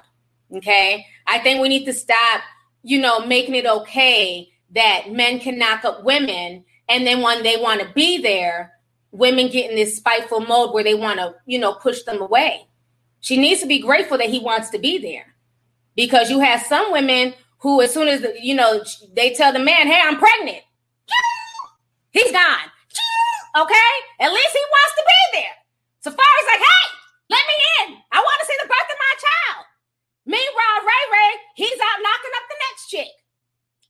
Okay. I think we need to stop, you know, making it okay that men can knock up women. And then when they want to be there, women get in this spiteful mode where they want to, you know, push them away. She needs to be grateful that he wants to be there because you have some women who, as soon as, you know, they tell the man, hey, I'm pregnant, he's gone. Okay. At least he wants to be there. Safaree's like, hey, let me in. I want to see the birth of my child. Meanwhile, Ray Ray, he's out knocking up the next chick.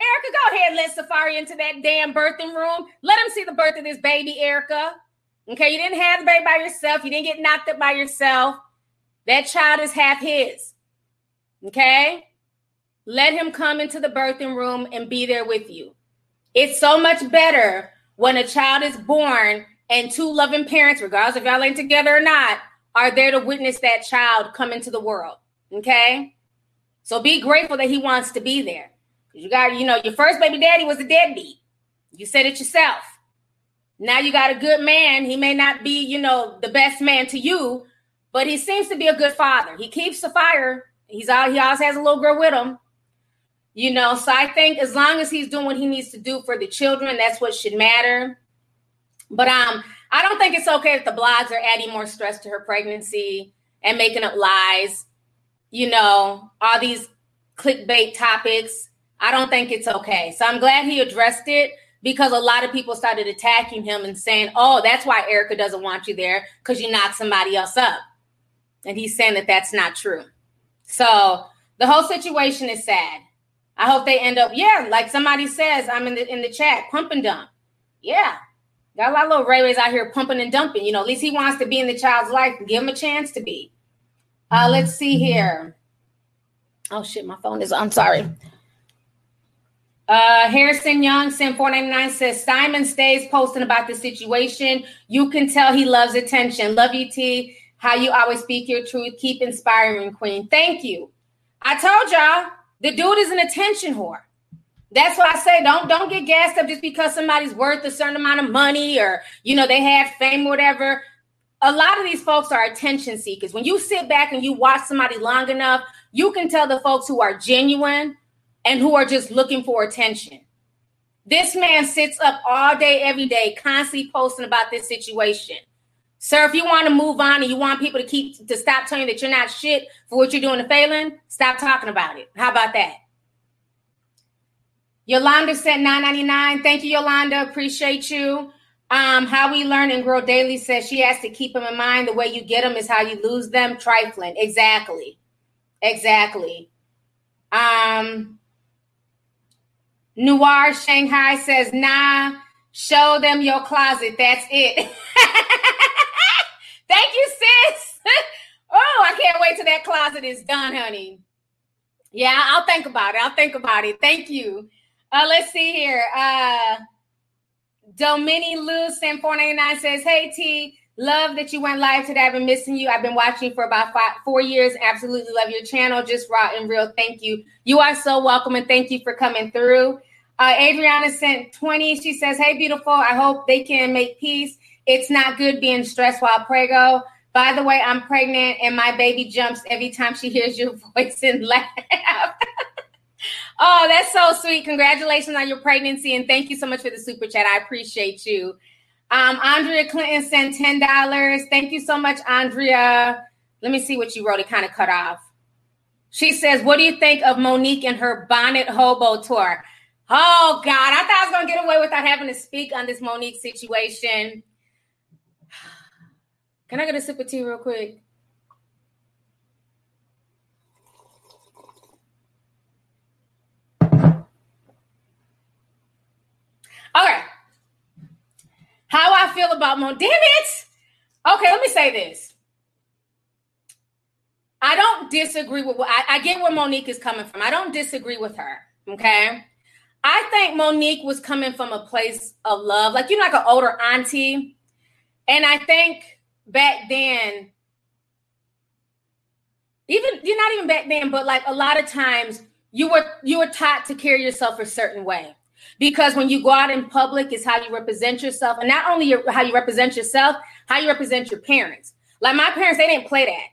Erica, go ahead and let Safaree into that damn birthing room. Let him see the birth of this baby, Erica. Okay, you didn't have the baby by yourself. You didn't get knocked up by yourself. That child is half his. Okay? Let him come into the birthing room and be there with you. It's so much better when a child is born and two loving parents, regardless if y'all ain't together or not, are there to witness that child come into the world. Okay. So be grateful that he wants to be there. You got, you know, your first baby daddy was a deadbeat. You said it yourself. Now you got a good man. He may not be, you know, the best man to you, but he seems to be a good father. He keeps the fire. He's all he always has a little girl with him. You know, so I think as long as he's doing what he needs to do for the children, that's what should matter. But um, I don't think it's okay if the blogs are adding more stress to her pregnancy and making up lies. You know, all these clickbait topics. I don't think it's okay. So I'm glad he addressed it because a lot of people started attacking him and saying, "Oh, that's why Erica doesn't want you there because you knocked somebody else up." And he's saying that that's not true. So the whole situation is sad. I hope they end up, yeah, like somebody says, I'm in the in the chat, pump and dump. Yeah, Got a lot of little Ray Rays out here pumping and dumping. You know, at least he wants to be in the child's life. Give him a chance to be. Uh, let's see here. Oh shit, my phone is. I'm sorry. Uh, Harrison Young, Sim 499 says Simon stays posting about the situation. You can tell he loves attention. Love you, T. How you always speak your truth. Keep inspiring, Queen. Thank you. I told y'all the dude is an attention whore. That's why I say don't don't get gassed up just because somebody's worth a certain amount of money or you know they have fame or whatever. A lot of these folks are attention seekers. When you sit back and you watch somebody long enough, you can tell the folks who are genuine and who are just looking for attention. This man sits up all day, every day, constantly posting about this situation. Sir, if you want to move on and you want people to keep to stop telling you that you're not shit for what you're doing to Falynn, stop talking about it. How about that? Yolanda sent 999. Thank you, Yolanda. Appreciate you. Um, how we learn and grow daily says she has to keep them in mind. The way you get them is how you lose them. Trifling. Exactly. Exactly. Um, Noir Shanghai says, nah, show them your closet. That's it. Thank you, sis. oh, I can't wait till that closet is done, honey. Yeah, I'll think about it. I'll think about it. Thank you. Uh, let's see here. Uh, Domini Luz and 499 says, Hey T, love that you went live today. I've been missing you. I've been watching for about five, four years. Absolutely love your channel. Just raw and real. Thank you. You are so welcome and thank you for coming through. Uh, Adriana sent 20. She says, Hey, beautiful. I hope they can make peace. It's not good being stressed while prego. By the way, I'm pregnant and my baby jumps every time she hears your voice and laugh. Oh, that's so sweet. Congratulations on your pregnancy. And thank you so much for the super chat. I appreciate you. Um, Andrea Clinton sent $10. Thank you so much, Andrea. Let me see what you wrote. It kind of cut off. She says, What do you think of Mo'Nique and her bonnet hobo tour? Oh, God. I thought I was to get away without having to speak on this Mo'Nique situation. Can I get a sip of tea real quick? Okay. How I feel about Mo. Damn it. Okay, let me say this. I don't disagree with what I, I get where Mo'Nique is coming from. I don't disagree with her. Okay. I think Mo'Nique was coming from a place of love, like you know, like an older auntie. And I think back then, even you're not even back then, but like a lot of times you were you were taught to carry yourself a certain way. Because when you go out in public is how you represent yourself. And not only your, how you represent yourself how you represent your parents. Like my parents they didn't play that.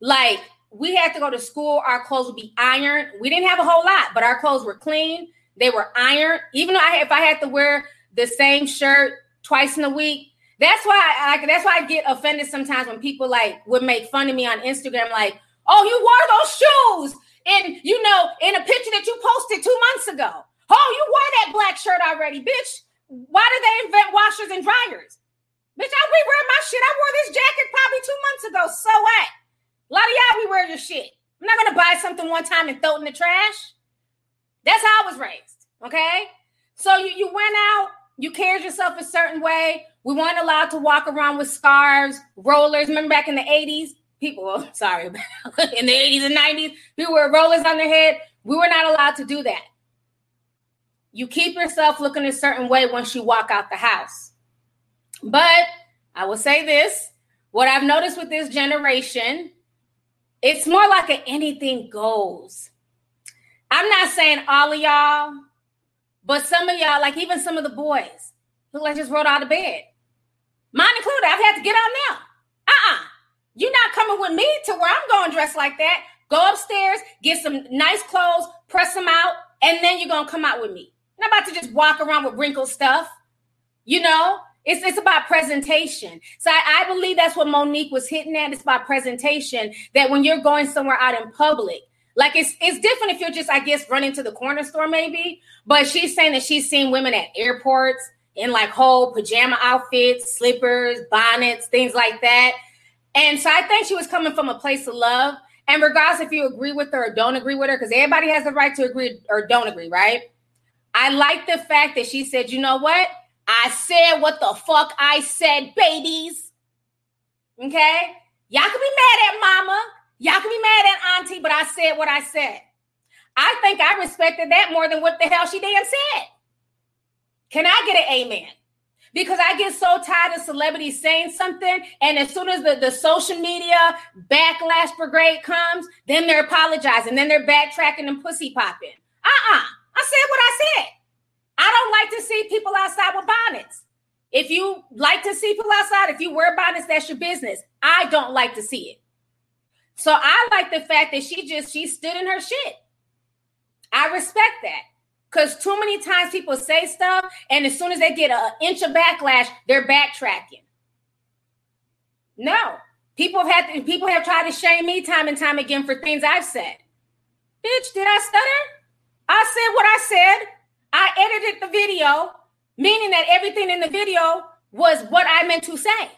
Like we had to go to school. Our clothes would be ironed. We didn't have a whole lot but our clothes were clean they were ironed even though I, if i had to wear the same shirt twice in a week that's why I, that's why i get offended sometimes when people like would make fun of me on instagram like oh you wore those shoes in you know in a picture that you posted two months ago Oh, you wore that black shirt already, bitch. Why did they invent washers and dryers? Bitch, I rewear my shit. I wore this jacket probably two months ago. So what? A lot of y'all rewear your shit. I'm not gonna buy something one time and throw it in the trash. That's how I was raised. Okay. So you, you went out, you carried yourself a certain way. We weren't allowed to walk around with scarves, rollers. Remember back in the 80s? People, oh, sorry, in the 80s and 90s, people were rollers on their head. We were not allowed to do that. You keep yourself looking a certain way once you walk out the house. But I will say this what I've noticed with this generation, it's more like an anything goes. I'm not saying all of y'all, but some of y'all, like even some of the boys, look like just rolled out of bed. Mine included, I've had to get on now. Uh-uh. You're not coming with me to where I'm going dressed like that. Go upstairs, get some nice clothes, press them out, and then you're gonna come out with me not about to just walk around with wrinkled stuff. You know, it's, it's about presentation. So I, I believe that's what Mo'Nique was hitting at. It's about presentation that when you're going somewhere out in public, like it's it's different if you're just, I guess, running to the corner store, maybe. But she's saying that she's seen women at airports in like whole pajama outfits, slippers, bonnets, things like that. And so I think she was coming from a place of love. And regardless if you agree with her or don't agree with her, because everybody has the right to agree or don't agree, right? I like the fact that she said, you know what? I said what the fuck I said, babies. Okay? Y'all can be mad at mama. Y'all can be mad at auntie, but I said what I said. I think I respected that more than what the hell she damn said. Can I get an amen? Because I get so tired of celebrities saying something, and as soon as the, the social media backlash brigade comes, then they're apologizing, then they're backtracking and pussy popping. Uh-uh. I said what I said. I don't like to see people outside with bonnets. If you like to see people outside, if you wear bonnets, that's your business. I don't like to see it. So I like the fact that she just she stood in her shit. I respect that. Cause too many times people say stuff, and as soon as they get an inch of backlash, they're backtracking. No, people have had to, people have tried to shame me time and time again for things I've said. Bitch, did I stutter? I said what I said. I edited the video, meaning that everything in the video was what I meant to say.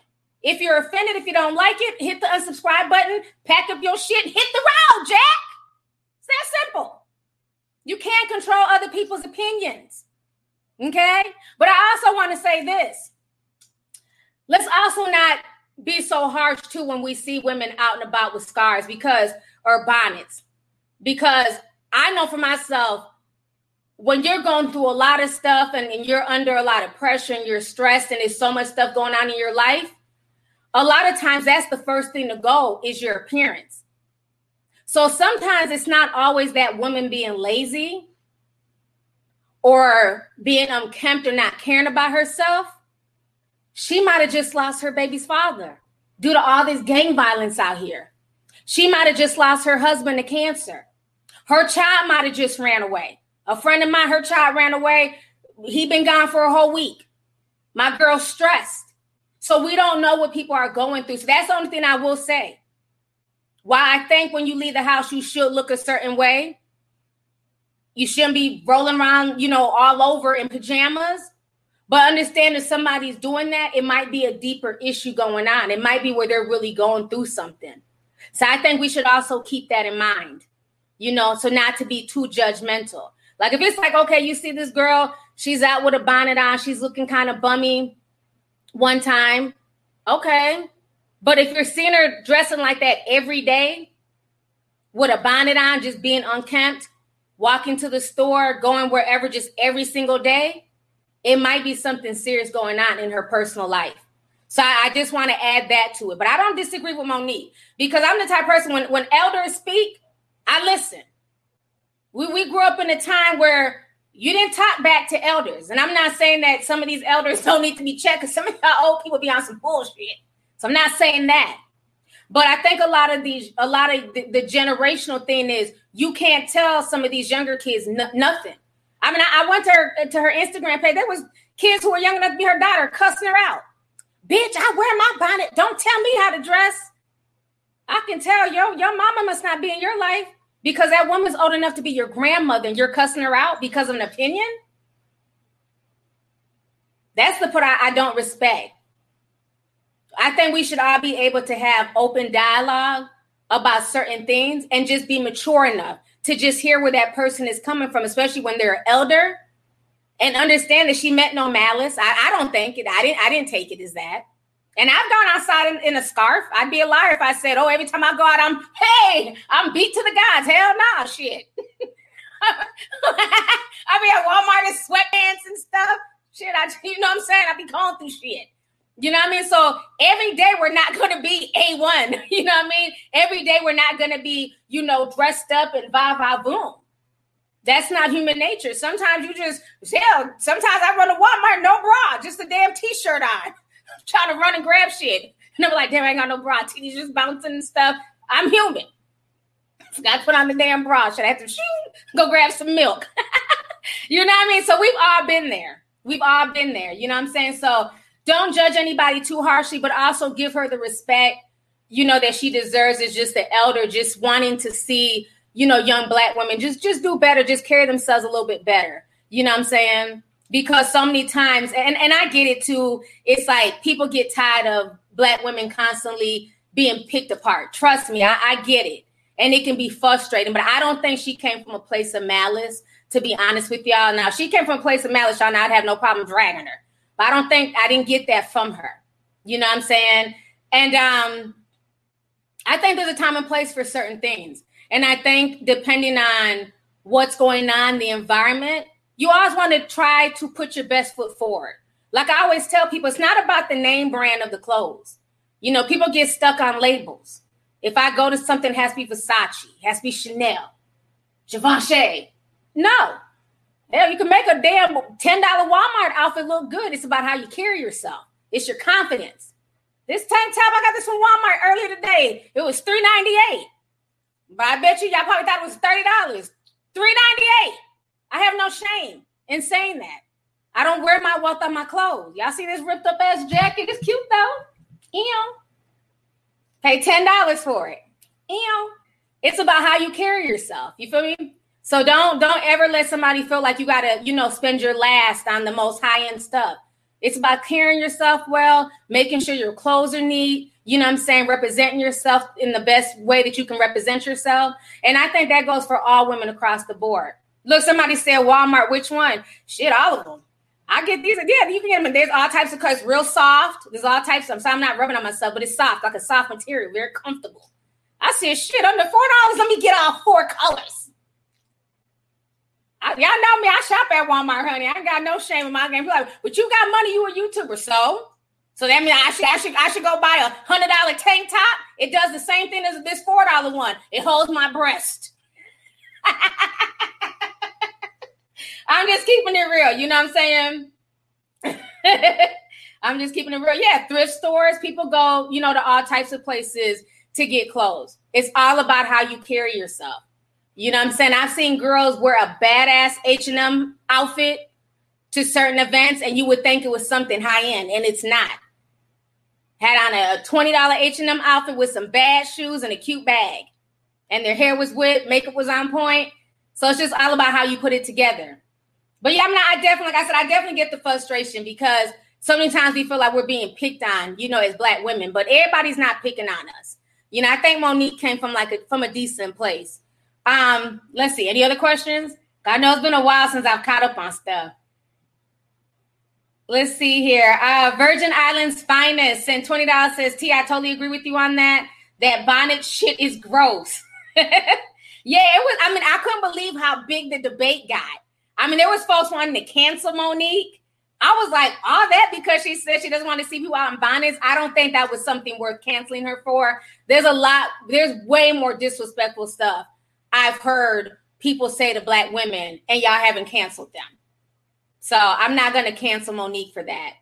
If you're offended, if you don't like it, hit the unsubscribe button, pack up your shit, hit the road, Jack. It's that simple. You can't control other people's opinions. Okay? But I also want to say this. Let's also not be so harsh too when we see women out and about with scars because or bonnets. Because I know for myself, when you're going through a lot of stuff and, and you're under a lot of pressure and you're stressed and there's so much stuff going on in your life, a lot of times that's the first thing to go is your appearance. So sometimes it's not always that woman being lazy or being unkempt or not caring about herself. She might have just lost her baby's father due to all this gang violence out here. She might have just lost her husband to cancer. Her child might have just ran away. A friend of mine, her child ran away. He been gone for a whole week. My girl's stressed. So we don't know what people are going through. So that's the only thing I will say. Why I think when you leave the house, you should look a certain way. You shouldn't be rolling around, you know, all over in pajamas. But understand if somebody's doing that, it might be a deeper issue going on. It might be where they're really going through something. So I think we should also keep that in mind you know, so not to be too judgmental. Like if it's like, okay, you see this girl, she's out with a bonnet on, she's looking kind of bummy one time, okay. But if you're seeing her dressing like that every day with a bonnet on, just being unkempt, walking to the store, going wherever, just every single day, it might be something serious going on in her personal life. So I, I just want to add that to it. But I don't disagree with Mo'Nique because I'm the type person when, when elders speak, I listen. We, we grew up in a time where you didn't talk back to elders. And I'm not saying that some of these elders don't need to be checked because some of y'all old people be on some bullshit. So I'm not saying that. But I think a lot of these, a lot of the, the generational thing is you can't tell some of these younger kids n- nothing. I mean, I, I, went to her to her Instagram page. There was kids who were young enough to be her daughter cussing her out. Bitch, I wear my bonnet. Don't tell me how to dress. I can tell yo, your mama must not be in your life because that woman's old enough to be your grandmother and you're cussing her out because of an opinion. That's the part I, I don't respect. I think we should all be able to have open dialogue about certain things and just be mature enough to just hear where that person is coming from, especially when they're elder, and understand that she meant no malice. I, I don't think it. I didn't. I didn't take it as that. And I've gone outside in, in, a scarf. I'd be a liar if I said, "Oh, every time I go out, I'm hey, I'm beat to the gods." Hell nah, shit. I be at Walmart in sweatpants and stuff. Shit, I you know what I'm saying? I be going through shit. You know what I mean? So every day we're not going to be A1. You know what I mean? Every day we're not going to be, you know, dressed up and va va boom. That's not human nature. Sometimes you just, hell, sometimes I run to Walmart, no bra, just a damn t shirt on, trying to run and grab shit. And I'm like, damn, I ain't got no bra. Titties just bouncing and stuff. I'm human. Forgot to put on the damn bra. Should I have to shoot? Go grab some milk. you know what I mean? So we've all been there. We've all been there. You know what I'm saying? So don't judge anybody too harshly, but also give her the respect, you know, that she deserves as just the elder, just wanting to see, you know, young black women just just do better, just carry themselves a little bit better. You know what I'm saying? Because so many times, and, and I get it too, it's like people get tired of black women constantly being picked apart. Trust me, I, I get it. And it can be frustrating, but I don't think she came from a place of malice, to be honest with y'all. Now, she came from a place of malice, y'all, now I'd have no problem dragging her. But I don't think I didn't get that from her. You know what I'm saying? And um, I think there's a time and place for certain things. And I think depending on what's going on, the environment, you always want to try to put your best foot forward. Like I always tell people, it's not about the name brand of the clothes. You know, people get stuck on labels. If I go to something, has to be Versace, has to be Chanel, Givenchy. No, Hell, you can make a damn $10 Walmart outfit look good. It's about how you carry yourself. It's your confidence. This tank top, I got this from Walmart earlier today. It was $3.98. But I bet you y'all probably thought it was $30. $3.98. I have no shame in saying that. I don't wear my wealth on my clothes. Y'all see this ripped up ass jacket? It's cute though. Ew. Pay $10 for it. Ew. It's about how you carry yourself. You feel me? So don't don't ever let somebody feel like you gotta, you know, spend your last on the most high-end stuff. It's about carrying yourself well, making sure your clothes are neat, you know I'm saying, representing yourself in the best way that you can represent yourself. And I think that goes for all women across the board. Look, somebody said Walmart, which one? Shit, all of them. I get these. Yeah, you can get them. There's all types of colors, real soft. There's all types of. Them. So I'm not rubbing on myself, but it's soft, like a soft material, very comfortable. I said, shit, under four dollars, let me get all four colors. I, y'all know me. I shop at Walmart, honey. I got no shame in my game. Like, but you got money. You a YouTuber, so so that means I should I should I should go buy a hundred dollar tank top. It does the same thing as this four dollar one. It holds my breast. I'm just keeping it real. You know what I'm saying? I'm just keeping it real. Yeah, thrift stores. People go, you know, to all types of places to get clothes. It's all about how you carry yourself. You know what I'm saying? I've seen girls wear a badass H&M outfit to certain events and you would think it was something high end and it's not. Had on a $20 H&M outfit with some bad shoes and a cute bag. And their hair was whipped, makeup was on point. So it's just all about how you put it together. But yeah, I'm not, I definitely, like I said, I definitely get the frustration because so many times we feel like we're being picked on, you know, as black women, but everybody's not picking on us. You know, I think Mo'Nique came from like a, from a decent place. Um, let's see. Any other questions? I know it's been a while since I've caught up on stuff. Let's see here. Uh, Virgin Islands Finest sent twenty dollars. Says T. I totally agree with you on that. That bonnet shit is gross. yeah, it was. I mean, I couldn't believe how big the debate got. I mean, there was folks wanting to cancel Mo'Nique. I was like, all that because she said she doesn't want to see people out in bonnets. I don't think that was something worth canceling her for. There's a lot, there's way more disrespectful stuff I've heard people say to black women, and y'all haven't canceled them. So I'm not gonna cancel Mo'Nique for that.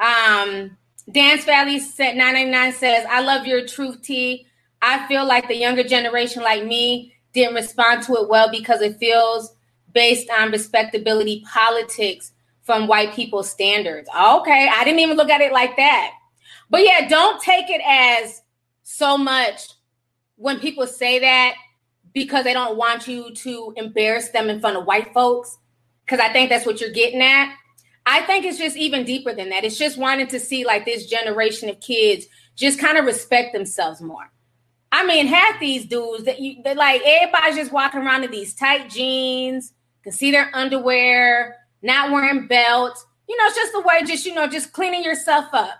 Um, Dance Valley said 999 says, I love your truth tea. I feel like the younger generation like me didn't respond to it well because it feels based on respectability politics from white people's standards. Okay, I didn't even look at it like that. But yeah, don't take it as so much when people say that because they don't want you to embarrass them in front of white folks. Because I think that's what you're getting at. I think it's just even deeper than that. It's just wanting to see like this generation of kids just kind of respect themselves more. I mean, half these dudes that you like everybody's just walking around in these tight jeans, can see their underwear, not wearing belts. You know, it's just the way, just, you know, just cleaning yourself up.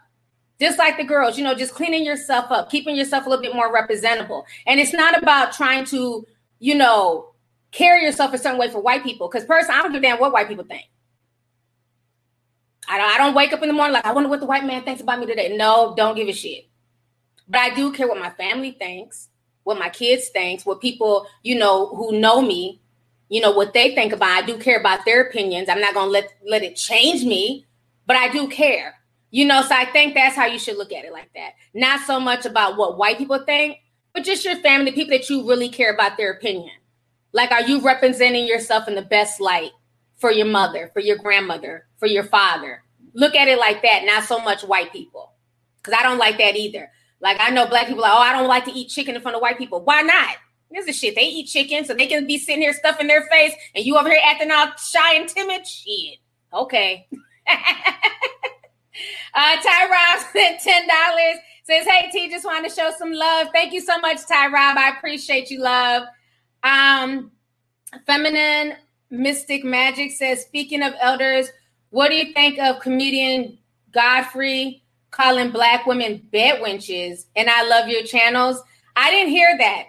Just like the girls, you know, just cleaning yourself up, keeping yourself a little bit more representable. And it's not about trying to, you know, carry yourself a certain way for white people. Because personally, I don't give a damn what white people think. I don't, I don't wake up in the morning like, I wonder what the white man thinks about me today. No, don't give a shit. But I do care what my family thinks, what my kids thinks, what people, you know, who know me you know what they think about. I do care about their opinions. I'm not gonna let let it change me, but I do care. You know, so I think that's how you should look at it like that. Not so much about what white people think, but just your family, people that you really care about their opinion. Like, are you representing yourself in the best light for your mother, for your grandmother, for your father? Look at it like that, not so much white people. Because I don't like that either. Like, I know black people, like, oh, I don't like to eat chicken in front of white people. Why not? Here's the shit. They eat chicken, so they can be sitting here stuffing their face, and you over here acting all shy and timid. Shit. Okay. uh, Ty Rob sent ten dollars. Says, "Hey T, just want to show some love. Thank you so much, Ty Rob. I appreciate you, love." Um, feminine mystic magic says, "Speaking of elders, what do you think of comedian Godfrey calling black women bed wenches?" And I love your channels. I didn't hear that.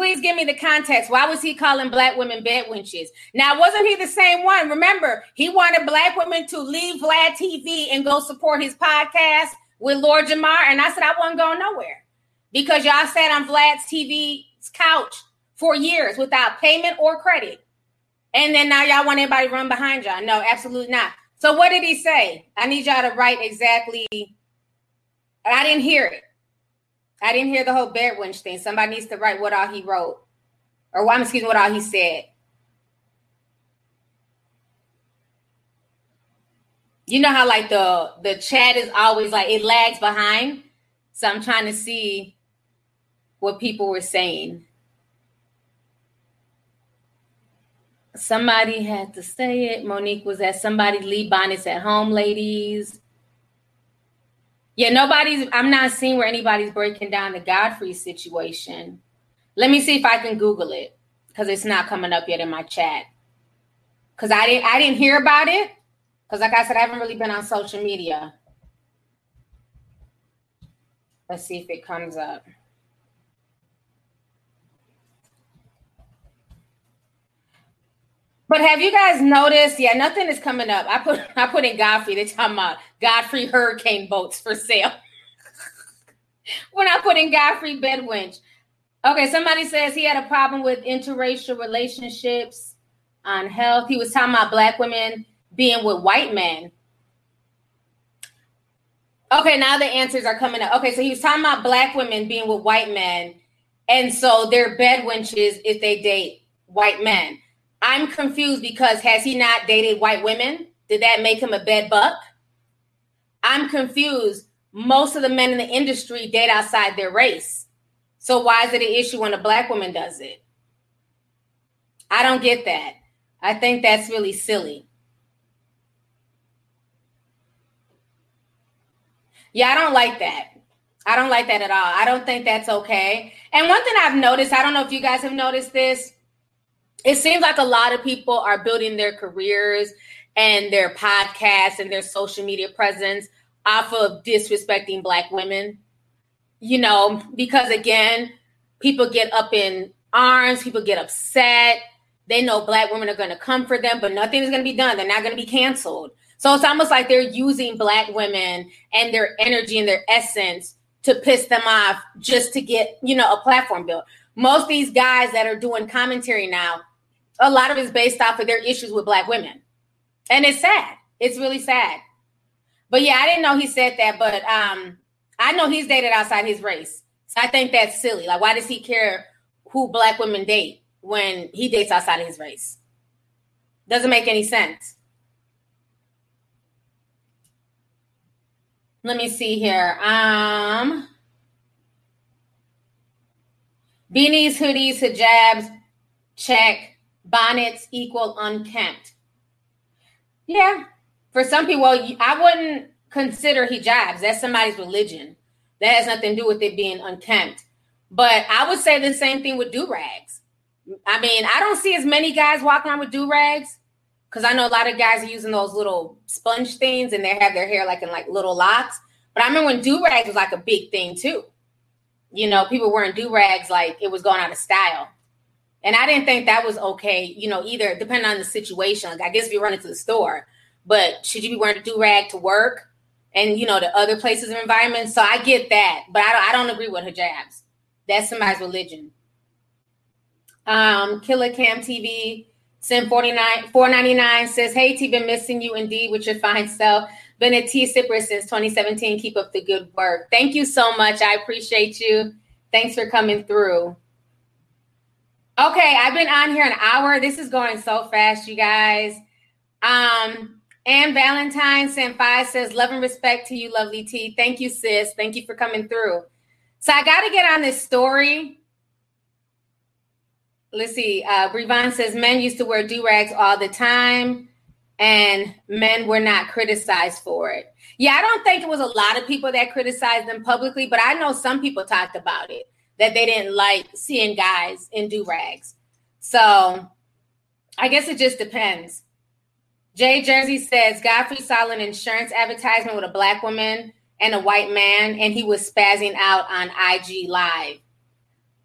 Please give me the context. Why was he calling black women bed wenches? Now, wasn't he the same one? Remember, he wanted black women to leave Vlad TV and go support his podcast with Lord Jamar. And I said, I wasn't going nowhere because y'all sat on Vlad's TV's couch for years without payment or credit. And then now y'all want anybody run behind y'all. No, absolutely not. So what did he say? I need y'all to write exactly. I didn't hear it. I didn't hear the whole bed wench thing. Somebody needs to write what all he wrote, or I'm excuse me, what all he said. You know how like the the chat is always like it lags behind, so I'm trying to see what people were saying. Somebody had to say it. Mo'Nique was at somebody leave bonnets at home, ladies. Yeah, nobody's. I'm not seeing where anybody's breaking down the Godfrey situation. Let me see if I can Google it because it's not coming up yet in my chat. Because I didn't. I didn't hear about it. Because, like I said, I haven't really been on social media. Let's see if it comes up. But have you guys noticed? Yeah, nothing is coming up. I put I put in Godfrey. They're talking about Godfrey hurricane boats for sale. when I put in Godfrey bed wench. Okay, somebody says he had a problem with interracial relationships on health. He was talking about black women being with white men. Okay, now the answers are coming up. Okay, so he was talking about black women being with white men, and so they're bed wenches if they date white men. I'm confused because has he not dated white women? Did that make him a bed buck? I'm confused. Most of the men in the industry date outside their race. So why is it an issue when a black woman does it? I don't get that. I think that's really silly. Yeah, I don't like that. I don't like that at all. I don't think that's okay. And one thing I've noticed, I don't know if you guys have noticed this, it seems like a lot of people are building their careers and their podcasts and their social media presence off of disrespecting black women. You know because again people get up in arms people get upset. They know black women are going to come for them but nothing is going to be done. They're not going to be canceled. So it's almost like they're using black women and their energy and their essence to piss them off just to get, you know, a platform built. Most these guys that are doing commentary now, a lot of it is based off of their issues with black women. And it's sad. It's really sad. But yeah, I didn't know he said that, but um I know he's dated outside his race. So I think that's silly. Like why does he care who black women date when he dates outside of his race? Doesn't make any sense. Let me see here. Um, beanies, hoodies, hijabs, check. Bonnets equal unkempt. Yeah, for some people, I wouldn't consider hijabs. That's somebody's religion. That has nothing to do with it being unkempt. But I would say the same thing with do rags. I mean, I don't see as many guys walking around with do rags because I know a lot of guys are using those little sponge things and they have their hair like in like little locks. But I remember when do rags was like a big thing too. You know, people wearing do rags like it was going out of style. And I didn't think that was okay, you know, either depending on the situation. Like I guess if you run into the store, but should you be wearing a do rag to work and you know the other places and environments? So I get that, but I don't, I don't agree with hijabs. That's somebody's religion. Um, Killer Cam TV Sim 49 499 says, Hey T, been missing you indeed with your fine self. Been a tea sipper since 2017. Keep up the good work. Thank you so much. I appreciate you. Thanks for coming through. Okay, I've been on here an hour. This is going so fast, you guys. Um, and Valentine five says, Love and respect to you, lovely T. Thank you, sis. Thank you for coming through. So I got to get on this story let's see. Uh, Brevon says men used to wear do rags all the time, and men were not criticized for it. Yeah, I don't think it was a lot of people that criticized them publicly, but I know some people talked about it that they didn't like seeing guys in do rags. So I guess it just depends. Jay Jersey says Godfrey saw an insurance advertisement with a black woman and a white man, and he was spazzing out on IG Live.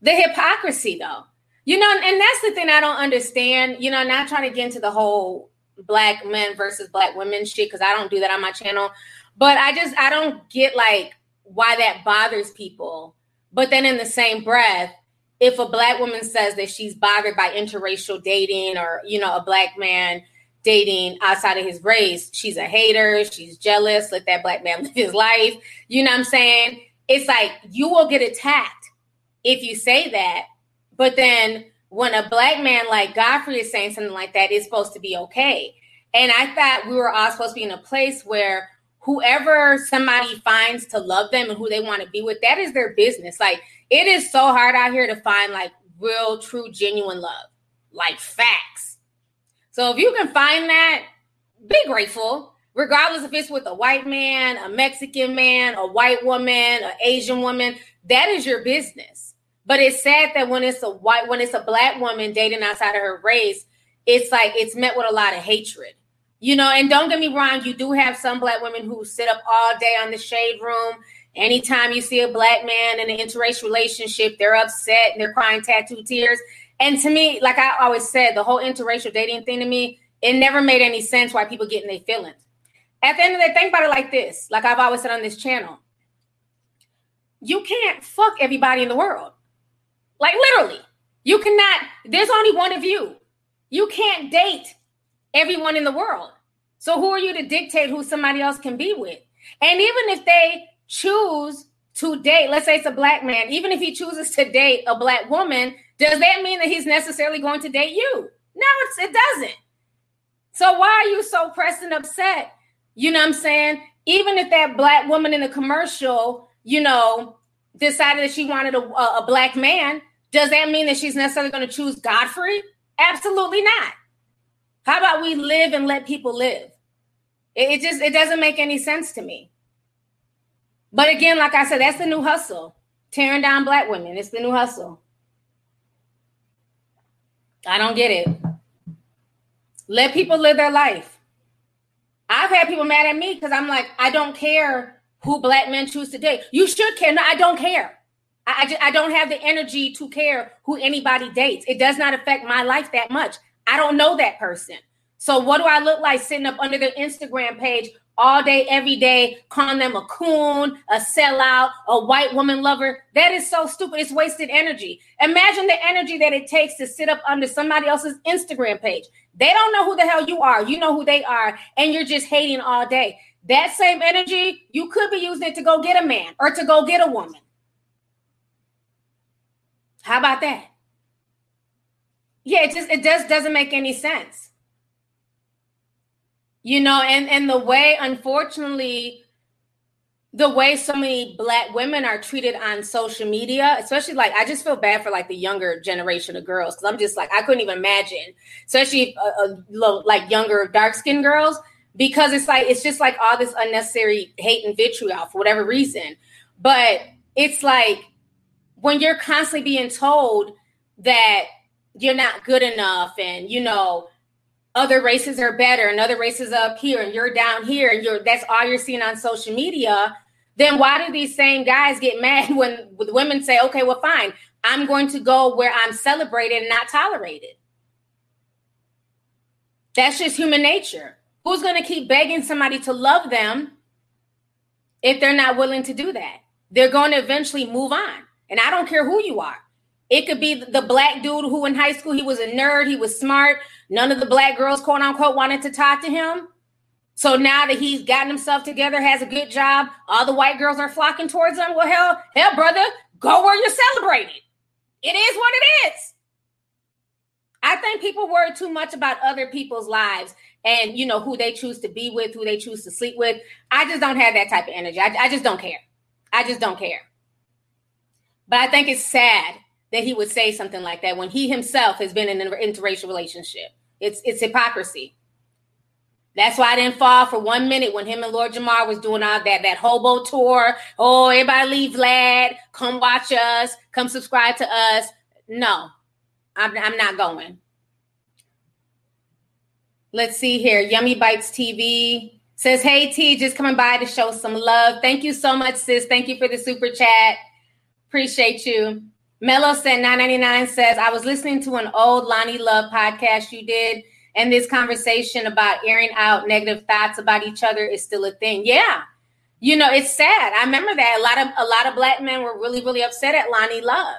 The hypocrisy, though. You know, and that's the thing I don't understand. You know, not trying to get into the whole black men versus black women shit because I don't do that on my channel. But I just I don't get like why that bothers people. But then in the same breath, if a black woman says that she's bothered by interracial dating or you know a black man dating outside of his race, she's a hater, she's jealous, let that black man live his life. You know what I'm saying? It's like you will get attacked if you say that but then when a black man like Godfrey is saying something like that, it's supposed to be okay. And I thought we were all supposed to be in a place where whoever somebody finds to love them and who they want to be with, that is their business. Like it is so hard out here to find like real, true, genuine love, like facts. So if you can find that, be grateful, regardless if it's with a white man, a Mexican man, a white woman, an Asian woman. That is your business. But it's sad that when it's a white, when it's a black woman dating outside of her race, it's like it's met with a lot of hatred. You know, and don't get me wrong, you do have some black women who sit up all day on the shade room. Anytime you see a black man in an interracial relationship, they're upset and they're crying tattoo tears. And to me, like I always said, the whole interracial dating thing to me, it never made any sense why people get in their feelings. At the end of the day, think about it like this. Like I've always said on this channel, you can't fuck everybody in the world. Like literally, you cannot, there's only one of you. You can't date everyone in the world. So who are you to dictate who somebody else can be with? And even if they choose to date, let's say it's a black man, even if he chooses to date a black woman, does that mean that he's necessarily going to date you? No, it doesn't. So why are you so pressed and upset? You know what I'm saying? Even if that black woman in the commercial, you know, decided that she wanted a, a black man, does that mean that she's necessarily going to choose Godfrey? Absolutely not. How about we live and let people live? It, it just it doesn't make any sense to me. But again, like I said, that's the new hustle. Tearing down black women. It's the new hustle. I don't get it. Let people live their life. I've had people mad at me because I'm like, I don't care who black men choose to date. You should care. No, I don't care. I, I, just, I don't have the energy to care who anybody dates. It does not affect my life that much. I don't know that person. So what do I look like sitting up under their Instagram page all day, every day, calling them a coon, a sellout, a white woman lover? That is so stupid. It's wasted energy. Imagine the energy that it takes to sit up under somebody else's Instagram page. They don't know who the hell you are. You know who they are, and you're just hating all day. That same energy, you could be using it to go get a man or to go get a woman. How about that? Yeah, it just it just doesn't make any sense. You know, and and the way unfortunately the way so many black women are treated on social media, especially like I just feel bad for like the younger generation of girls because I'm just like I couldn't even imagine, especially uh, uh, like younger dark skinned girls because it's like it's just like all this unnecessary hate and vitriol for whatever reason. But it's like when you're constantly being told that you're not good enough and you know other races are better and other races are up here and you're down here and you're that's all you're seeing on social media then why do these same guys get mad when women say, okay, well, fine, I'm going to go where I'm celebrated and not tolerated? That's just human nature. Who's going to keep begging somebody to love them if they're not willing to do that? They're going to eventually move on. And I don't care who you are. It could be the black dude who in high school he was a nerd, he was smart. None of the black girls, quote unquote, wanted to talk to him. So now that he's gotten himself together, has a good job, all the white girls are flocking towards him. Well, hell, hell, brother, go where you're celebrated. It is what it is. I think people worry too much about other people's lives and you know who they choose to be with, who they choose to sleep with. I just don't have that type of energy. I, I just don't care. I just don't care. But I think it's sad that he would say something like that when he himself has been in an interracial relationship. It's it's hypocrisy. That's why I didn't fall for one minute when him and Lord Jamar was doing all that that hobo tour. Oh, everybody leave Vlad, come watch us, come subscribe to us. No, I'm, I'm not going. Let's see here. Yummy Bites TV says, Hey T, just coming by to show some love. Thank you so much, sis. Thank you for the super chat. Appreciate you. Mello said 999 says, I was listening to an old Loni Love podcast you did and this conversation about airing out negative thoughts about each other is still a thing. Yeah. You know, it's sad. I remember that a lot of a lot of black men were really, really upset at Loni Love.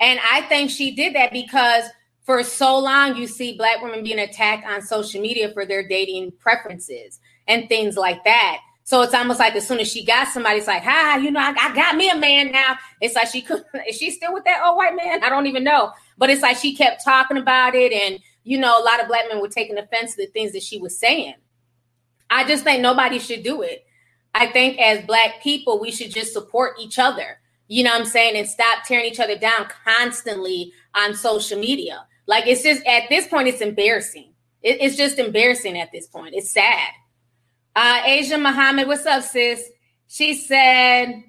And I think she did that because for so long you see black women being attacked on social media for their dating preferences and things like that. So it's almost like as soon as she got somebody, it's like, hi, you know, I, I got me a man now. It's like she could is she still with that old white man? I don't even know. But it's like she kept talking about it and you know, a lot of black men were taking offense to the things that she was saying. I just think nobody should do it. I think as black people, we should just support each other. You know what I'm saying? And stop tearing each other down constantly on social media. Like it's just at this point, it's embarrassing. It, it's just embarrassing at this point. It's sad. Uh Asia Muhammad, what's up, sis? She said,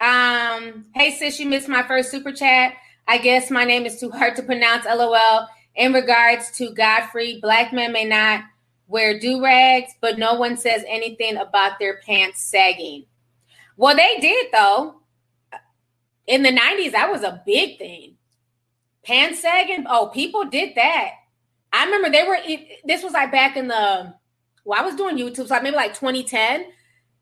um, hey sis, you missed my first super chat. I guess my name is too hard to pronounce. LOL in regards to Godfrey, black men may not wear do rags, but no one says anything about their pants sagging. Well, they did though. In the 90s, that was a big thing. Pants sagging. Oh, people did that. I remember they were, this was like back in the, well, I was doing YouTube, so maybe like 2010.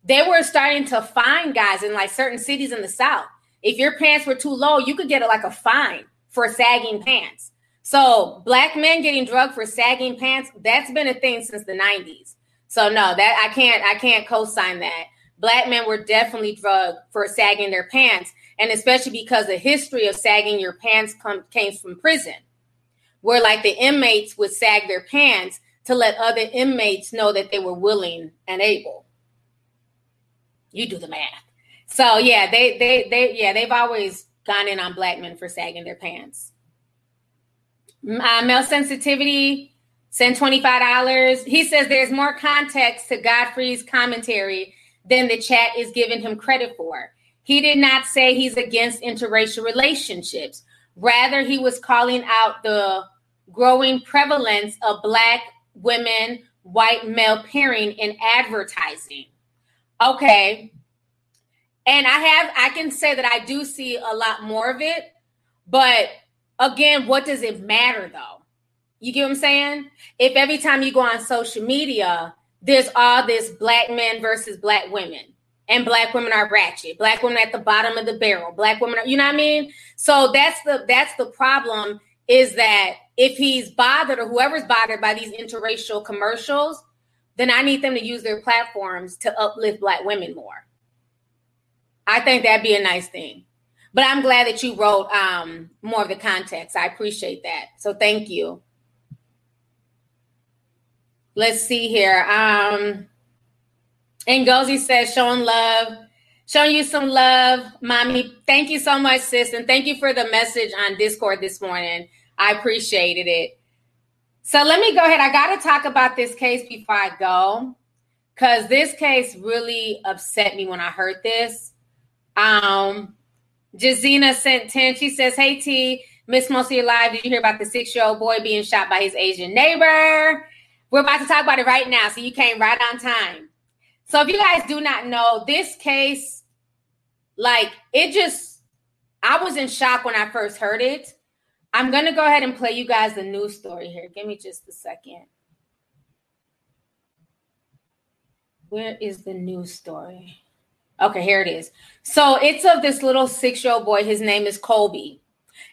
They were starting to fine guys in like certain cities in the South. If your pants were too low, you could get like a fine for sagging pants. So black men getting drugged for sagging pants, that's been a thing since the 90s. So no, that I can't I can't co-sign that. Black men were definitely drugged for sagging their pants, and especially because the history of sagging your pants come, came from prison, where like the inmates would sag their pants to let other inmates know that they were willing and able. You do the math. So yeah, they they they yeah they've always gone in on black men for sagging their pants. Uh, male sensitivity, send $25. He says there's more context to Godfrey's commentary than the chat is giving him credit for. He did not say he's against interracial relationships. Rather, he was calling out the growing prevalence of Black women, white male pairing in advertising. Okay. And I have, I can say that I do see a lot more of it, but again, what does it matter though? You get what I'm saying? If every time you go on social media, there's all this black men versus black women, and black women are ratchet, black women at the bottom of the barrel, black women are, you know what I mean? So that's the that's the problem is that if he's bothered or whoever's bothered by these interracial commercials, then I need them to use their platforms to uplift black women more. I think that'd be a nice thing. But I'm glad that you wrote um, more of the context. I appreciate that. So thank you. Let's see here. Um, Ngozi says, showing love, showing you some love, mommy. Thank you so much, sis. And thank you for the message on Discord this morning. I appreciated it. So let me go ahead. I got to talk about this case before I go because this case really upset me when I heard this. Um, Jazina sent 10. She says, Hey T, Miss Mostly Alive. Did you hear about the six year old boy being shot by his Asian neighbor? We're about to talk about it right now. So you came right on time. So if you guys do not know, this case, like it just, I was in shock when I first heard it. I'm going to go ahead and play you guys the news story here. Give me just a second. Where is the news story? Okay, here it is. So it's of this little six year old boy. His name is Colby.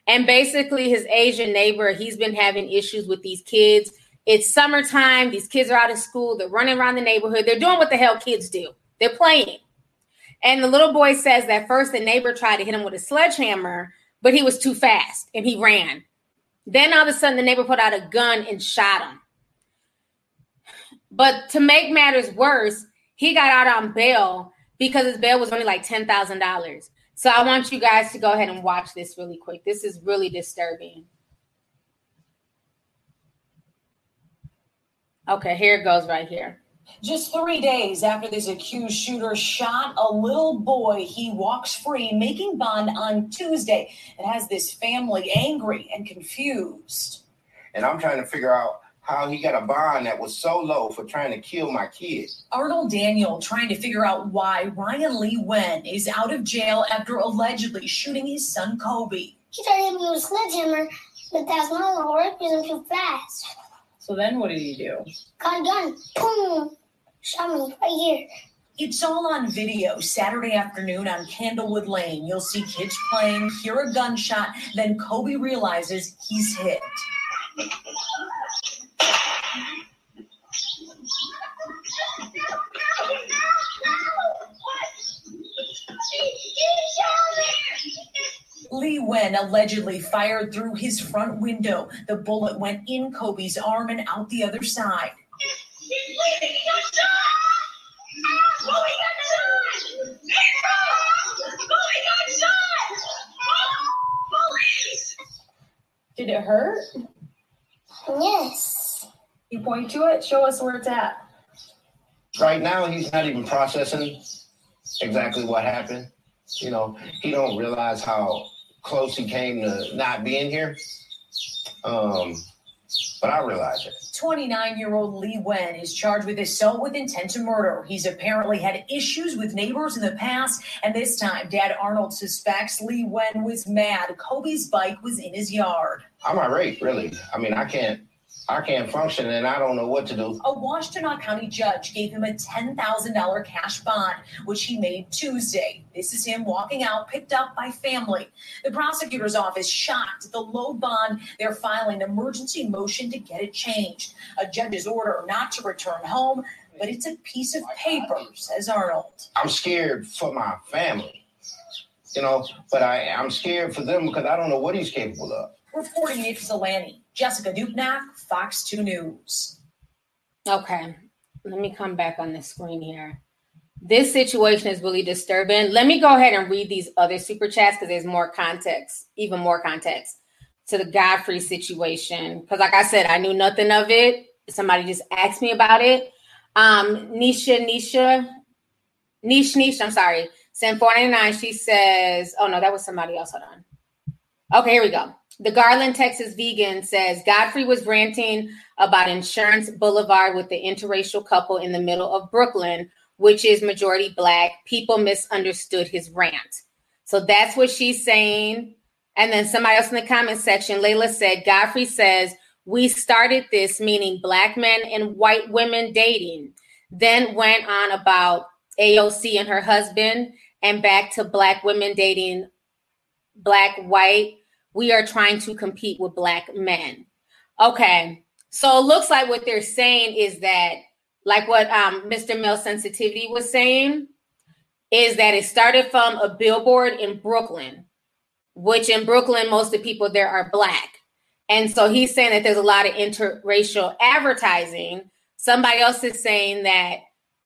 And basically, his Asian neighbor, he's been having issues with these kids. It's summertime. These kids are out of school. They're running around the neighborhood. They're doing what the hell kids do. They're playing. And the little boy says that first the neighbor tried to hit him with a sledgehammer, but he was too fast and he ran. Then all of a sudden, the neighbor put out a gun and shot him. But to make matters worse, he got out on bail because his bail was only like $10,000. So I want you guys to go ahead and watch this really quick. This is really disturbing. Okay, here it goes right here. Just three days after this accused shooter shot a little boy, he walks free, making bond on Tuesday. It has this family angry and confused. And I'm trying to figure out how he got a bond that was so low for trying to kill my kid. Arnold Daniel trying to figure out why Ryan Lee Wen is out of jail after allegedly shooting his son Kobe. He tried to hit me with a sledgehammer, but that's not gonna work because I'm too fast. So then what did he do? Got a gun, boom, shot me right here. It's all on video Saturday afternoon on Candlewood Lane. You'll see kids playing, hear a gunshot, then Kobe realizes he's hit. Lee Wen allegedly fired through his front window. The bullet went in Kobe's arm and out the other side. Did it hurt? Yes. You point to it. Show us where it's at. Right now, he's not even processing exactly what happened. You know, he don't realize how close he came to not being here. Um, but I realize it. 29 year old Lee Wen is charged with assault with intent to murder. He's apparently had issues with neighbors in the past, and this time, Dad Arnold suspects Lee Wen was mad. Kobe's bike was in his yard. I'm irate, really. I mean, I can't, I can't function, and I don't know what to do. A Washtenaw County judge gave him a $10,000 cash bond, which he made Tuesday. This is him walking out, picked up by family. The prosecutor's office shocked at the low bond. They're filing an emergency motion to get it changed. A judge's order not to return home, but it's a piece of paper, says Arnold. I'm scared for my family, you know, but I, I'm scared for them because I don't know what he's capable of. Reporting Nick Zelani, Jessica Dupnack, Fox 2 News. Okay, let me come back on the screen here. This situation is really disturbing. Let me go ahead and read these other super chats because there's more context, even more context to the Godfrey situation. Because, like I said, I knew nothing of it. Somebody just asked me about it. Um, Nisha, Nisha, Nish, Nish, I'm sorry, sent 499. She says, oh no, that was somebody else. Hold on. Okay, here we go. The Garland, Texas vegan says Godfrey was ranting about Insurance Boulevard with the interracial couple in the middle of Brooklyn, which is majority black. People misunderstood his rant. So that's what she's saying. And then somebody else in the comment section, Layla said, Godfrey says, we started this, meaning black men and white women dating, then went on about AOC and her husband, and back to black women dating black, white. We are trying to compete with black men. Okay. So it looks like what they're saying is that, like what um, Mr. Male Sensitivity was saying, is that it started from a billboard in Brooklyn, which in Brooklyn, most of the people there are black. And so he's saying that there's a lot of interracial advertising. Somebody else is saying that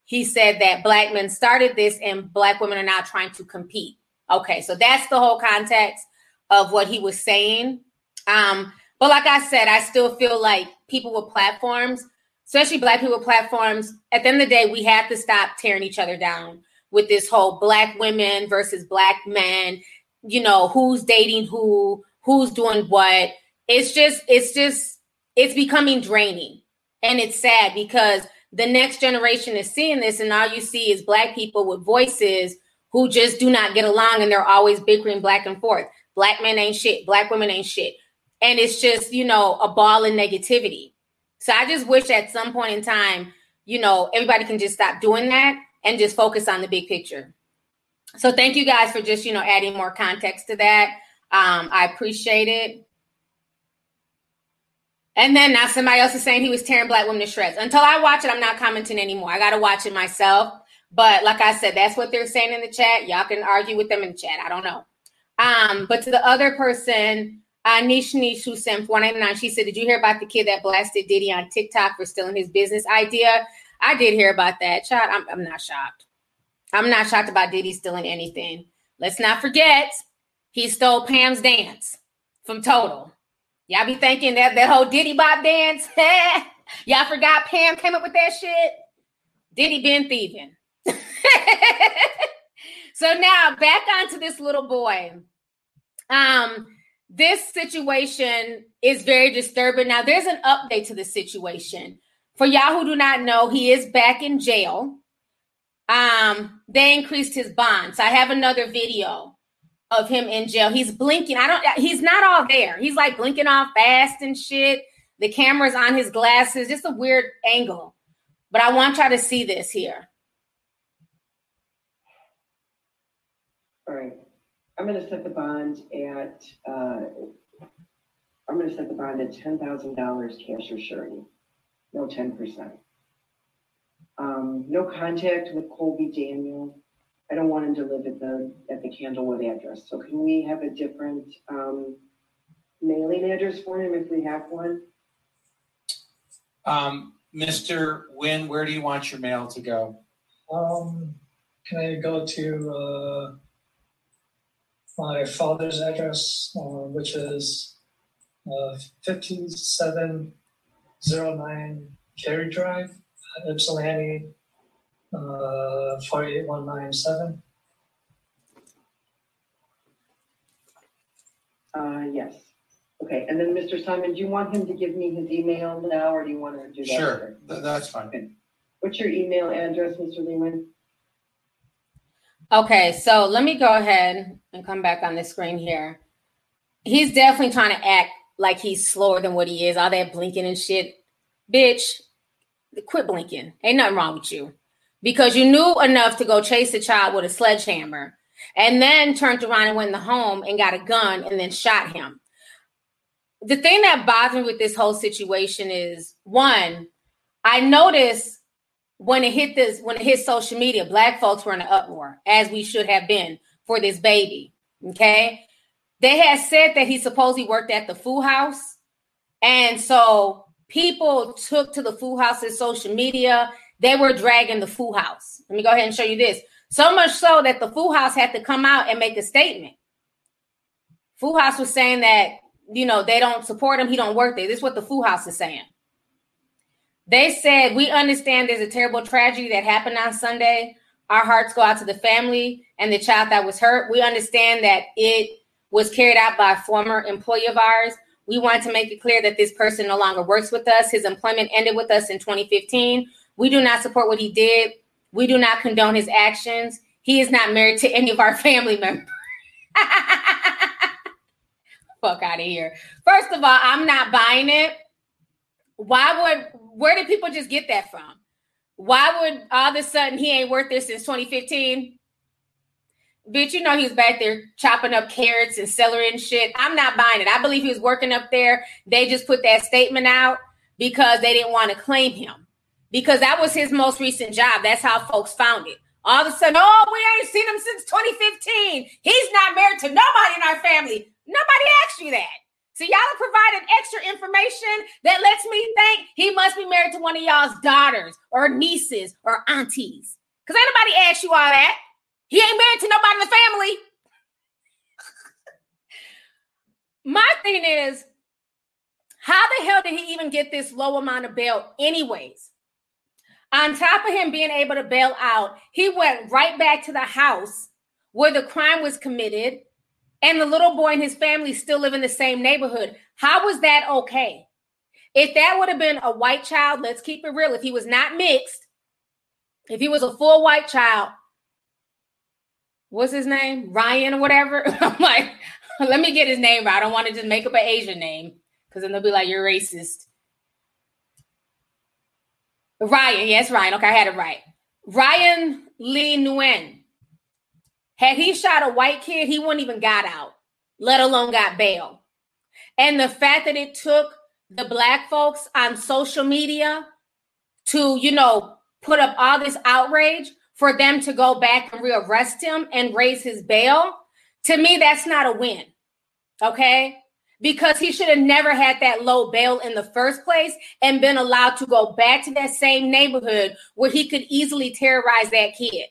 he said that black men started this and black women are now trying to compete. Okay, so that's the whole context of what he was saying. Um, but like I said, I still feel like people with platforms, especially black people with platforms, at the end of the day, we have to stop tearing each other down with this whole black women versus black men, you know, who's dating who, who's doing what. It's just, it's just, it's becoming draining. And it's sad because the next generation is seeing this, and all you see is black people with voices who just do not get along and they're always bickering back and forth. Black men ain't shit, black women ain't shit. And it's just, you know, a ball of negativity. So I just wish at some point in time, you know, everybody can just stop doing that and just focus on the big picture. So thank you guys for just, you know, adding more context to that. Um, I appreciate it. And then now somebody else is saying he was tearing black women to shreds. Until I watch it, I'm not commenting anymore. I got to watch it myself. But like I said, that's what they're saying in the chat. Y'all can argue with them in the chat. I don't know. Um, but to the other person, uh, Nish Nish, who sent 499, she said, Did you hear about the kid that blasted Diddy on TikTok for stealing his business idea? I did hear about that. Child, I'm, I'm not shocked. I'm not shocked about Diddy stealing anything. Let's not forget, he stole Pam's dance from Total. Y'all be thinking that that whole Diddy Bop dance. Y'all forgot Pam came up with that shit. Diddy been thieving. so now back onto this little boy. Um, this situation is very disturbing. Now there's an update to the situation. For y'all who do not know, he is back in jail. Um, they increased his bond. So I have another video of him in jail. He's blinking. I don't he's not all there. He's like blinking off fast and shit. The camera's on his glasses, just a weird angle. But I want y'all to see this here. All right. I'm going to set the bond at, uh, I'm going to set the bond at $10,000 cash or surety, no 10%. Um, no contact with Colby Daniel. I don't want him to live at the, at the Candlewood address. So can we have a different, um, mailing address for him if we have one? Um, Mr. Wynn, where do you want your mail to go? Um, can I go to, uh, my father's address, uh, which is uh, 5709 Cary Drive, Ypsilanti, uh, 48197. Uh, yes. Okay, and then Mr. Simon, do you want him to give me his email now, or do you want to do that? Sure, later? th- that's fine. What's your email address, Mr. Lehman? Okay, so let me go ahead and come back on the screen here. He's definitely trying to act like he's slower than what he is. All that blinking and shit. Bitch, quit blinking. Ain't nothing wrong with you. Because you knew enough to go chase a child with a sledgehammer and then turned around and went in the home and got a gun and then shot him. The thing that bothers me with this whole situation is one, I noticed when it hit this when it hit social media black folks were in an uproar as we should have been for this baby okay? They had said that he supposedly worked at the food house and so people took to the food house's social media. They were dragging the food house. Let me go ahead and show you this. So much so that the food house had to come out and make a statement. Food house was saying that you know they don't support him he don't work there. This is what the food house is saying they said, We understand there's a terrible tragedy that happened on Sunday. Our hearts go out to the family and the child that was hurt. We understand that it was carried out by a former employee of ours. We want to make it clear that this person no longer works with us. His employment ended with us in 2015. We do not support what he did. We do not condone his actions. He is not married to any of our family members. Fuck out of here. First of all, I'm not buying it Why would where did people just get that from? Why would all of a sudden he ain't worth this since 2015? Bitch, you know he was back there chopping up carrots and celery and shit. I'm not buying it. I believe he was working up there. They just put that statement out because they didn't want to claim him. Because that was his most recent job. That's how folks found it. All of a sudden, oh, we ain't seen him since 2015. He's not married to nobody in our family. Nobody asked you that. So y'all have provided extra information that lets me think he must be married to one of y'all's daughters or nieces or aunties. Because ain't nobody asked you all that. He ain't married to nobody in the family. My thing is, how the hell did he even get this low amount of bail, anyways? On top of him being able to bail out, he went right back to the house where the crime was committed, and the little boy and his family still live in the same neighborhood. How was that okay? If that would have been a white child, let's keep it real. If he was not mixed, if he was a full white child, what's his name? Ryan or whatever. I'm like, let me get his name right. I don't want to just make up an Asian name because then they'll be like, you're racist. Ryan, yes, Ryan. Okay, I had it right. Ryan Lee Nguyen. Had he shot a white kid, he wouldn't even got out, let alone got bail. And the fact that it took the black folks on social media to, you know, put up all this outrage for them to go back and rearrest him and raise his bail, to me, that's not a win. Okay because he should have never had that low bail in the first place and been allowed to go back to that same neighborhood where he could easily terrorize that kid.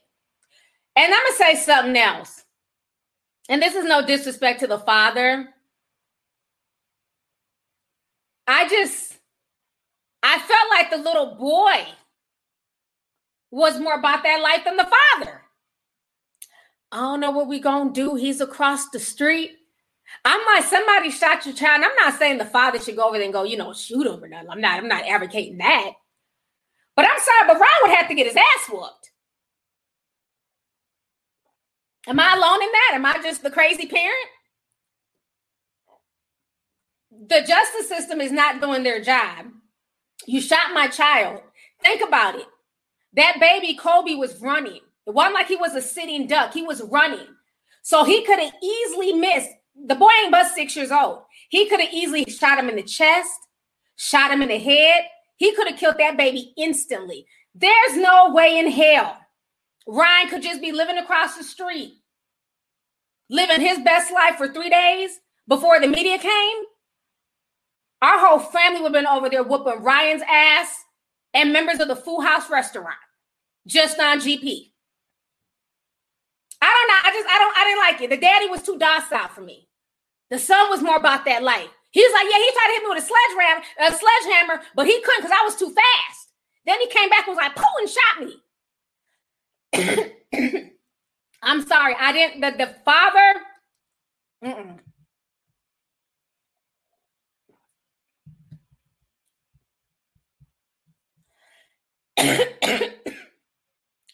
And I'm going to say something else. And this is no disrespect to the father. I just, I felt like the little boy was more about that life than the father. I don't know what we going to do. He's across the street. I'm like, somebody shot your child. I'm not saying the father should go over there and go, you know, shoot him or nothing. I'm not, I'm not advocating that. But I'm sorry, but Ron would have to get his ass whooped. Am I alone in that? Am I just the crazy parent? The justice system is not doing their job. You shot my child. Think about it. That baby Kobe was running. It wasn't like he was a sitting duck. He was running. So he could have easily missed the boy ain't but six years old. He could have easily shot him in the chest, shot him in the head. He could have killed that baby instantly. There's no way in hell Ryan could just be living across the street, living his best life for three days before the media came. Our whole family would have been over there whooping Ryan's ass and members of the Full House restaurant just on GP. I don't know. I just I don't I didn't like it. The daddy was too docile for me. The son was more about that life. He was like, yeah, he tried to hit me with a sledgehammer, a sledgehammer, but he couldn't because I was too fast. Then he came back and was like, pooh, and shot me. I'm sorry, I didn't. The the father.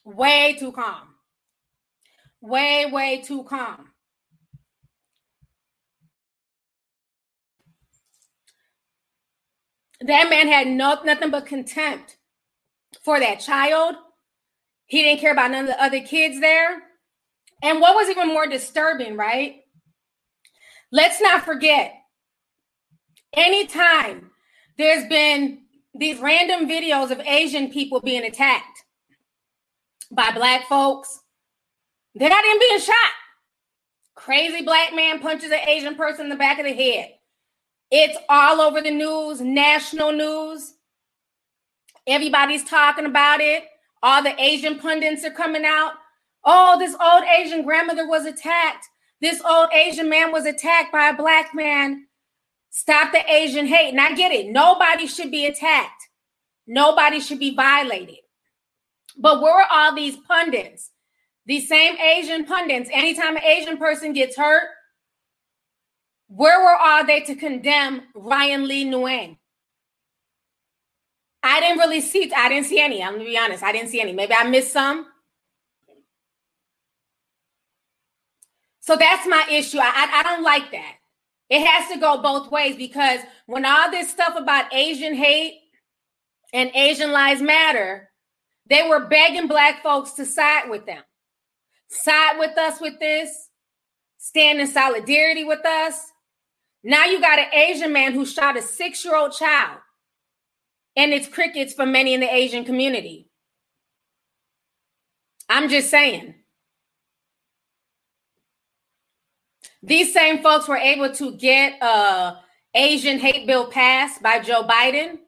Way too calm way, way too calm. That man had no, nothing but contempt for that child. He didn't care about none of the other kids there. And what was even more disturbing, right? Let's not forget, anytime there's been these random videos of Asian people being attacked by Black folks, they're not even being shot. Crazy black man punches an Asian person in the back of the head. It's all over the news, national news. Everybody's talking about it. All the Asian pundits are coming out. Oh, this old Asian grandmother was attacked. This old Asian man was attacked by a black man. Stop the Asian hate. And I get it. Nobody should be attacked. Nobody should be violated. But where are all these pundits these same Asian pundits, anytime an Asian person gets hurt, where were all they to condemn Ryan Lee Nguyen? I didn't really see, I didn't see any. I'm gonna be honest, I didn't see any. Maybe I missed some. So that's my issue. I, I, I don't like that. It has to go both ways because when all this stuff about Asian hate and Asian lives matter, they were begging black folks to side with them. Side with us with this, stand in solidarity with us. Now you got an Asian man who shot a six year old child, and it's crickets for many in the Asian community. I'm just saying. These same folks were able to get a Asian hate bill passed by Joe Biden.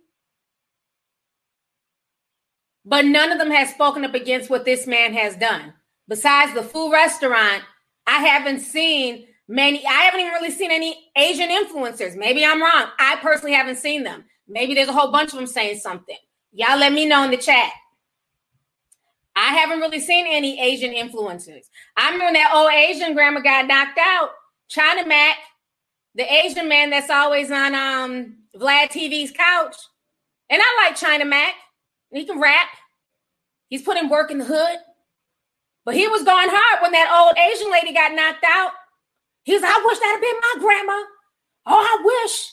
But none of them has spoken up against what this man has done. Besides the food restaurant, I haven't seen many, I haven't even really seen any Asian influencers. Maybe I'm wrong. I personally haven't seen them. Maybe there's a whole bunch of them saying something. Y'all let me know in the chat. I haven't really seen any Asian influencers. I remember that old Asian grandma got knocked out. China Mac, the Asian man that's always on um Vlad TV's couch. And I like China Mac. He can rap. He's putting work in the hood. But he was going hard when that old Asian lady got knocked out. He was, I wish that had been my grandma. Oh, I wish.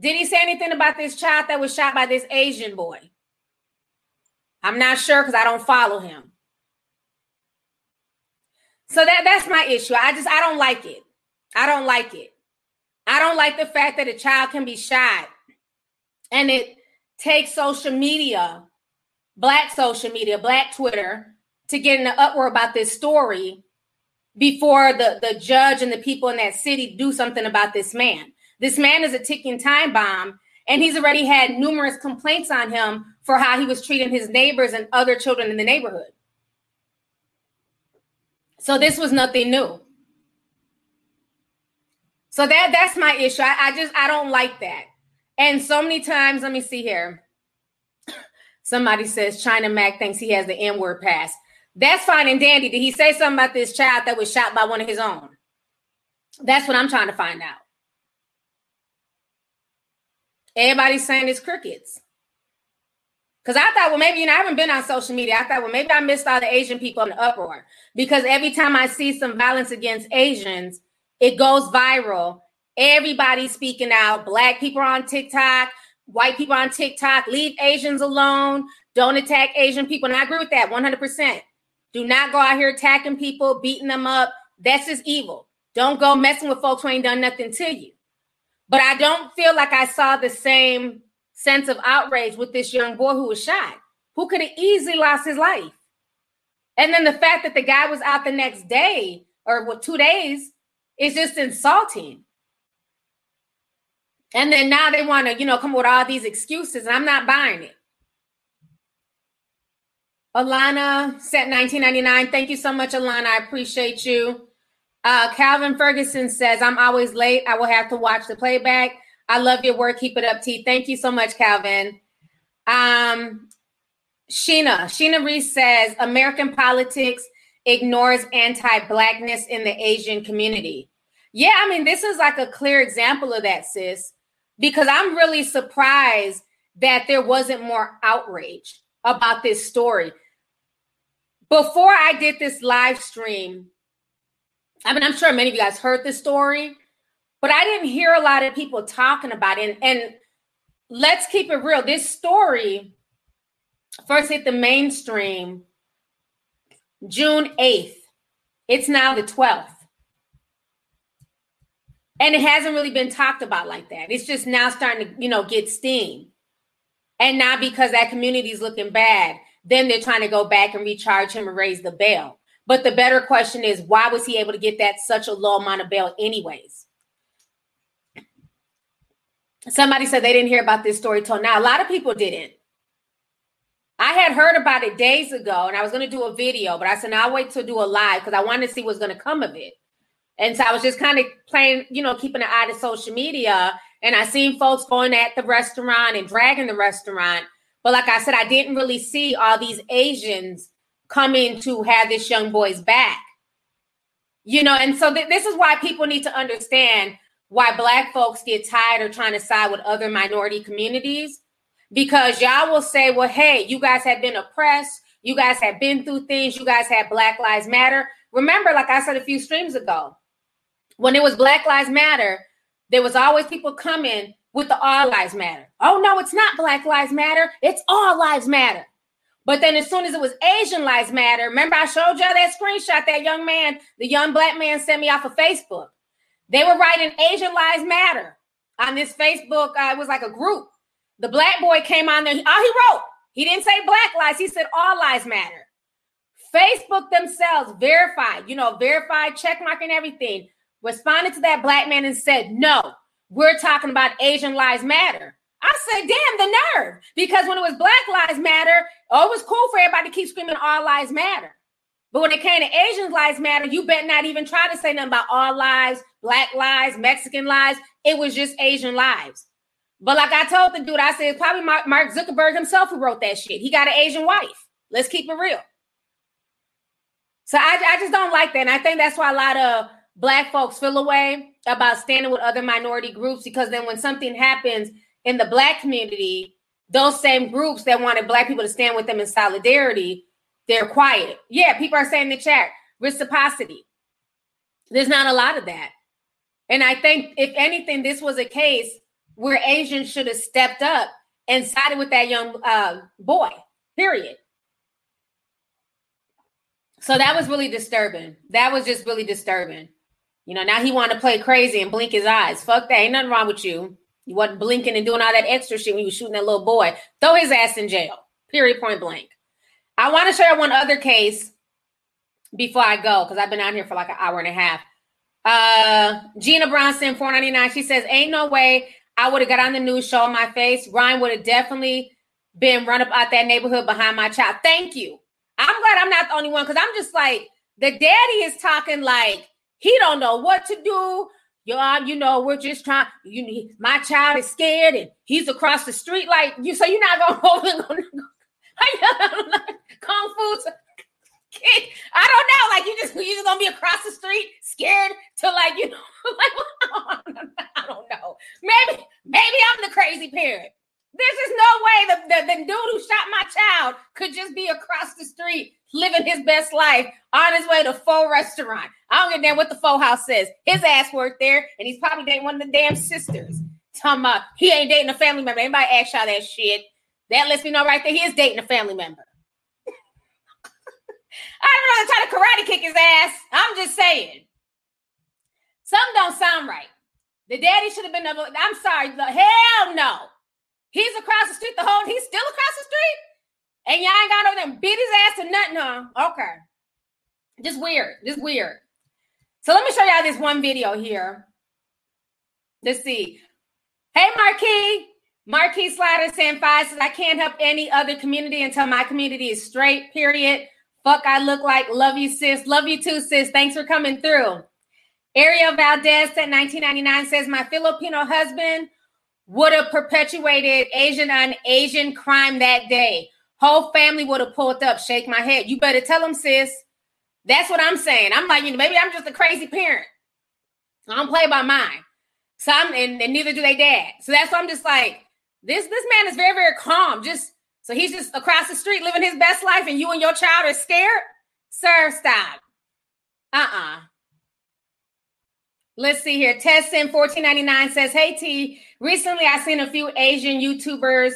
Did he say anything about this child that was shot by this Asian boy? I'm not sure because I don't follow him. So that that's my issue. I just I don't like it. I don't like it. I don't like the fact that a child can be shot and it takes social media, black social media, black Twitter, to get in the uproar about this story before the, the judge and the people in that city do something about this man. This man is a ticking time bomb, and he's already had numerous complaints on him for how he was treating his neighbors and other children in the neighborhood. So this was nothing new. So that that's my issue. I, I just I don't like that. And so many times, let me see here. Somebody says China Mac thinks he has the N word pass. That's fine and dandy. Did he say something about this child that was shot by one of his own? That's what I'm trying to find out. Everybody's saying it's crickets. Because I thought, well, maybe, you know, I haven't been on social media. I thought, well, maybe I missed all the Asian people in the uproar. Because every time I see some violence against Asians, it goes viral. Everybody's speaking out. Black people on TikTok, white people on TikTok, leave Asians alone. Don't attack Asian people. And I agree with that 100%. Do not go out here attacking people, beating them up. That's just evil. Don't go messing with folks who ain't done nothing to you. But I don't feel like I saw the same sense of outrage with this young boy who was shot, who could have easily lost his life. And then the fact that the guy was out the next day or what two days is just insulting. And then now they want to, you know, come with all these excuses, and I'm not buying it. Alana set 1999. Thank you so much, Alana. I appreciate you. Uh, Calvin Ferguson says, I'm always late. I will have to watch the playback. I love your work. Keep it up, T. Thank you so much, Calvin. Um, Sheena, Sheena Reese says, American politics ignores anti-blackness in the Asian community. Yeah, I mean, this is like a clear example of that, sis, because I'm really surprised that there wasn't more outrage about this story. Before I did this live stream, I mean, I'm sure many of you guys heard this story, but I didn't hear a lot of people talking about it. And, and let's keep it real. This story first hit the mainstream June 8th. It's now the 12th. And it hasn't really been talked about like that. It's just now starting to, you know, get steam. And now because that community is looking bad, then they're trying to go back and recharge him and raise the bail. But the better question is, why was he able to get that such a low amount of bail, anyways? Somebody said they didn't hear about this story till now. A lot of people didn't. I had heard about it days ago and I was going to do a video, but I said, I'll wait to do a live because I wanted to see what's going to come of it. And so I was just kind of playing, you know, keeping an eye to social media. And I seen folks going at the restaurant and dragging the restaurant. But like I said, I didn't really see all these Asians coming to have this young boy's back. You know, and so th- this is why people need to understand why black folks get tired of trying to side with other minority communities because y'all will say, well, hey, you guys have been oppressed. You guys have been through things. You guys have Black Lives Matter. Remember, like I said a few streams ago, when it was Black Lives Matter, there was always people coming with the all lives matter. Oh no, it's not Black Lives Matter. It's all lives matter. But then as soon as it was Asian lives matter, remember I showed y'all that screenshot that young man, the young black man sent me off of Facebook. They were writing Asian lives matter on this Facebook. Uh, it was like a group. The black boy came on there. All he wrote, he didn't say black lives. He said all lives matter. Facebook themselves verified, you know, verified, check mark and everything, responded to that black man and said, no, we're talking about Asian lives matter. I said, damn, the nerve. Because when it was Black Lives Matter, oh, it was cool for everybody to keep screaming all lives matter. But when it came to Asian lives matter, you bet not even try to say nothing about all lives, black lives, Mexican lives. It was just Asian lives. But like I told the dude, I said probably Mark Zuckerberg himself who wrote that shit. He got an Asian wife. Let's keep it real. So I, I just don't like that. And I think that's why a lot of black folks feel away about standing with other minority groups because then when something happens in the black community, those same groups that wanted black people to stand with them in solidarity, they're quiet. Yeah, people are saying in the chat, reciprocity. There's not a lot of that. And I think if anything, this was a case where Asians should have stepped up and sided with that young uh, boy, period. So that was really disturbing. That was just really disturbing. You know, now he wanted to play crazy and blink his eyes. Fuck that. Ain't nothing wrong with you. You wasn't blinking and doing all that extra shit when you were shooting that little boy. Throw his ass in jail. Period. Point blank. I want to share one other case before I go because I've been out here for like an hour and a half. Uh, Gina Bronson, 499. She says, Ain't no way I would have got on the news showing my face. Ryan would have definitely been run up out that neighborhood behind my child. Thank you. I'm glad I'm not the only one because I'm just like, the daddy is talking like he don't know what to do. Y'all, you know, we're just trying. You need my child is scared and he's across the street. Like you, so you're not gonna hold him. Kung Fu I don't know. Like you just you just gonna be across the street, scared to like you know, like I don't know. Maybe maybe I'm the crazy parent. There's just no way the, the, dude who shot my child could just be across the street living his best life on his way to Pho restaurant. I don't a damn what the Pho house says. His ass worked there, and he's probably dating one of the damn sisters. Talking about he ain't dating a family member. Anybody ask y'all that shit? That lets me know right there he is dating a family member. I don't rather try to karate kick his ass. I'm just saying. Something don't sound right. The daddy should have been. I'm sorry. Hell no. He's across the street. The whole he's still across the street, and y'all ain't got over there beat his ass to nothing. Huh? Okay. Just weird. Just weird. So let me show y'all this one video here. Let's see. Hey, Marquis. Marquis Slider saying five says, I can't help any other community until my community is straight, period. Fuck, I look like. Love you, sis. Love you too, sis. Thanks for coming through. Ariel Valdez said 1999 says, My Filipino husband would have perpetuated Asian on Asian crime that day. Whole family would have pulled up. Shake my head. You better tell them, sis. That's what I'm saying. I'm like, you know, maybe I'm just a crazy parent. I don't play by mine. So I'm, and, and neither do they dad. So that's why I'm just like, this this man is very very calm. Just so he's just across the street living his best life, and you and your child are scared. Sir, stop. Uh uh-uh. Let's see here. Tessin 1499 says, Hey T, recently I seen a few Asian YouTubers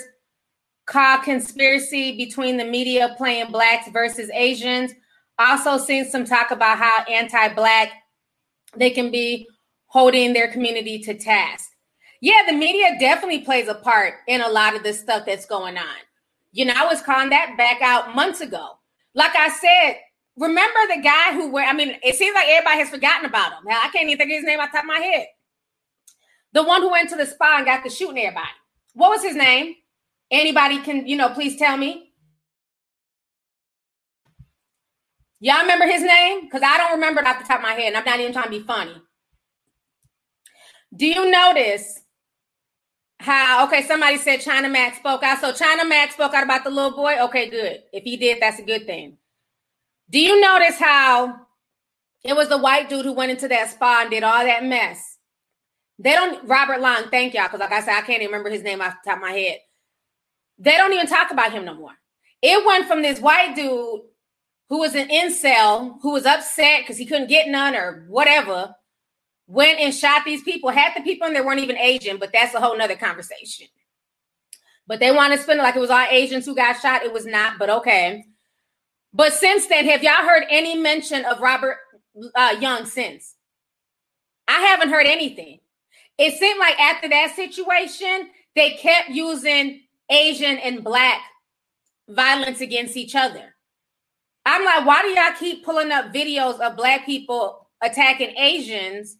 call conspiracy between the media playing blacks versus Asians. Also seen some talk about how anti-black they can be holding their community to task. Yeah, the media definitely plays a part in a lot of the stuff that's going on. You know, I was calling that back out months ago. Like I said, remember the guy who went, I mean, it seems like everybody has forgotten about him. Now, I can't even think of his name off the top of my head. The one who went to the spa and got to shooting everybody. What was his name? Anybody can, you know, please tell me. Y'all remember his name? Because I don't remember it off the top of my head, and I'm not even trying to be funny. Do you notice how? Okay, somebody said China Mac spoke out. So China Mac spoke out about the little boy. Okay, good. If he did, that's a good thing. Do you notice how it was the white dude who went into that spa and did all that mess? They don't, Robert Long, thank y'all, because like I said, I can't even remember his name off the top of my head. They don't even talk about him no more. It went from this white dude who was an incel, who was upset because he couldn't get none or whatever, went and shot these people. Half the people in there weren't even Asian, but that's a whole nother conversation. But they want to spin it like it was all Asians who got shot. It was not, but okay. But since then, have y'all heard any mention of Robert uh, Young since? I haven't heard anything. It seemed like after that situation, they kept using Asian and Black violence against each other. I'm like, why do y'all keep pulling up videos of Black people attacking Asians,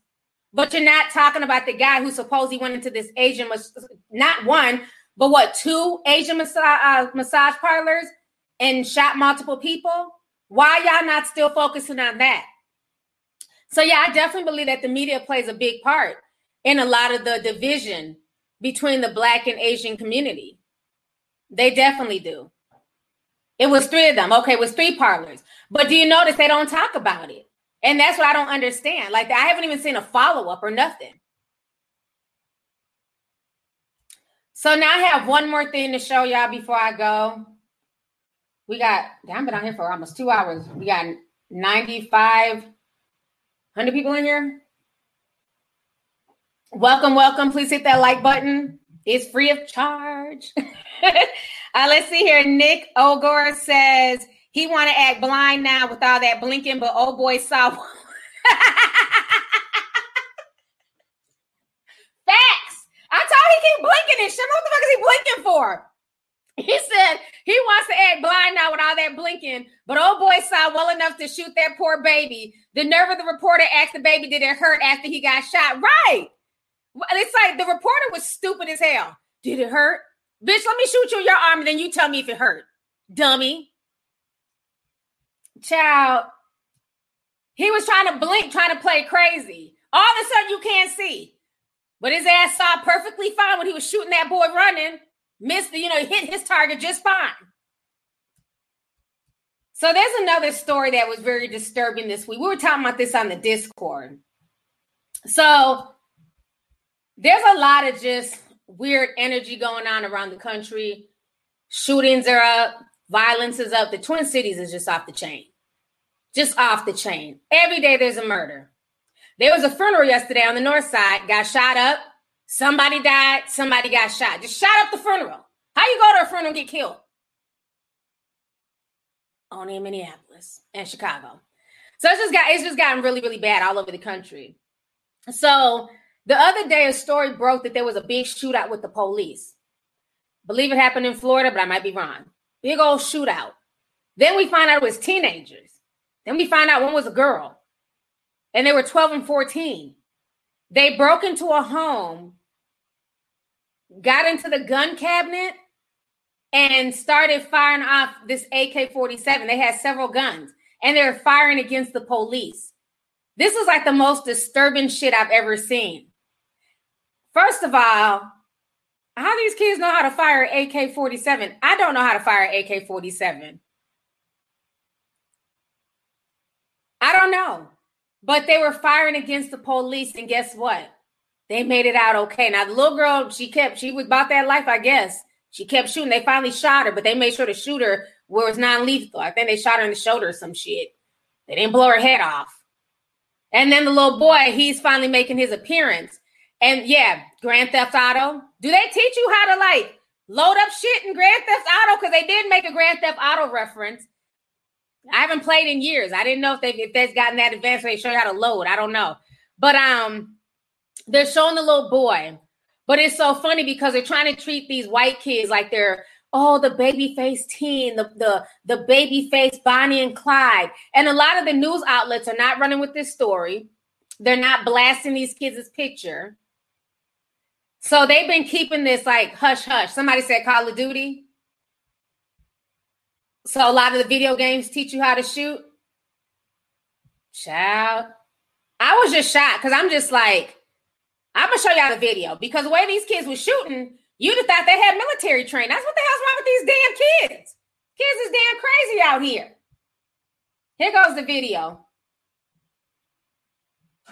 but you're not talking about the guy who supposedly went into this Asian, not one, but what, two Asian massage, uh, massage parlors and shot multiple people? Why y'all not still focusing on that? So yeah, I definitely believe that the media plays a big part in a lot of the division between the black and Asian community. They definitely do. It was three of them. Okay, it was three parlors. But do you notice they don't talk about it? And that's what I don't understand. Like I haven't even seen a follow-up or nothing. So now I have one more thing to show y'all before I go. We got, I've been on here for almost two hours. We got 9,500 people in here. Welcome, welcome. Please hit that like button. It's free of charge. uh, let's see here. Nick Ogor says he want to act blind now with all that blinking, but oh boy saw. Facts. I told he keep blinking and shit. What the fuck is he blinking for? He said he wants to act blind now with all that blinking, but old boy saw well enough to shoot that poor baby. The nerve of the reporter asked the baby, did it hurt after he got shot? Right. It's like the reporter was stupid as hell. Did it hurt? Bitch, let me shoot you in your arm and then you tell me if it hurt. Dummy. Child. He was trying to blink, trying to play crazy. All of a sudden, you can't see. But his ass saw perfectly fine when he was shooting that boy running. Missed, you know, hit his target just fine. So there's another story that was very disturbing this week. We were talking about this on the Discord. So there's a lot of just weird energy going on around the country. Shootings are up, violence is up. The Twin Cities is just off the chain. Just off the chain. Every day there's a murder. There was a funeral yesterday on the north side, got shot up. Somebody died, somebody got shot. Just shot up the funeral. How you go to a funeral and get killed? Only in Minneapolis and Chicago. So it's just got it's just gotten really, really bad all over the country. So the other day, a story broke that there was a big shootout with the police. Believe it happened in Florida, but I might be wrong. Big old shootout. Then we find out it was teenagers. Then we find out one was a girl, and they were 12 and 14. They broke into a home, got into the gun cabinet, and started firing off this AK 47. They had several guns, and they were firing against the police. This is like the most disturbing shit I've ever seen. First of all, how these kids know how to fire AK 47? I don't know how to fire AK 47. I don't know. But they were firing against the police, and guess what? They made it out okay. Now, the little girl, she kept, she was about that life, I guess. She kept shooting. They finally shot her, but they made sure to shoot her where it's non lethal. I think they shot her in the shoulder or some shit. They didn't blow her head off. And then the little boy, he's finally making his appearance. And yeah, Grand Theft Auto. Do they teach you how to like load up shit in Grand Theft Auto? Because they did make a Grand Theft Auto reference. I haven't played in years. I didn't know if they if they've gotten that advanced. They show you how to load. I don't know. But um, they're showing the little boy. But it's so funny because they're trying to treat these white kids like they're oh the baby face teen, the the the baby face Bonnie and Clyde. And a lot of the news outlets are not running with this story. They're not blasting these kids' picture. So they've been keeping this like hush hush. Somebody said Call of Duty. So a lot of the video games teach you how to shoot. Child. I was just shocked because I'm just like, I'm gonna show y'all the video because the way these kids were shooting, you'd have thought they had military training. That's what the hell's wrong with these damn kids. Kids is damn crazy out here. Here goes the video.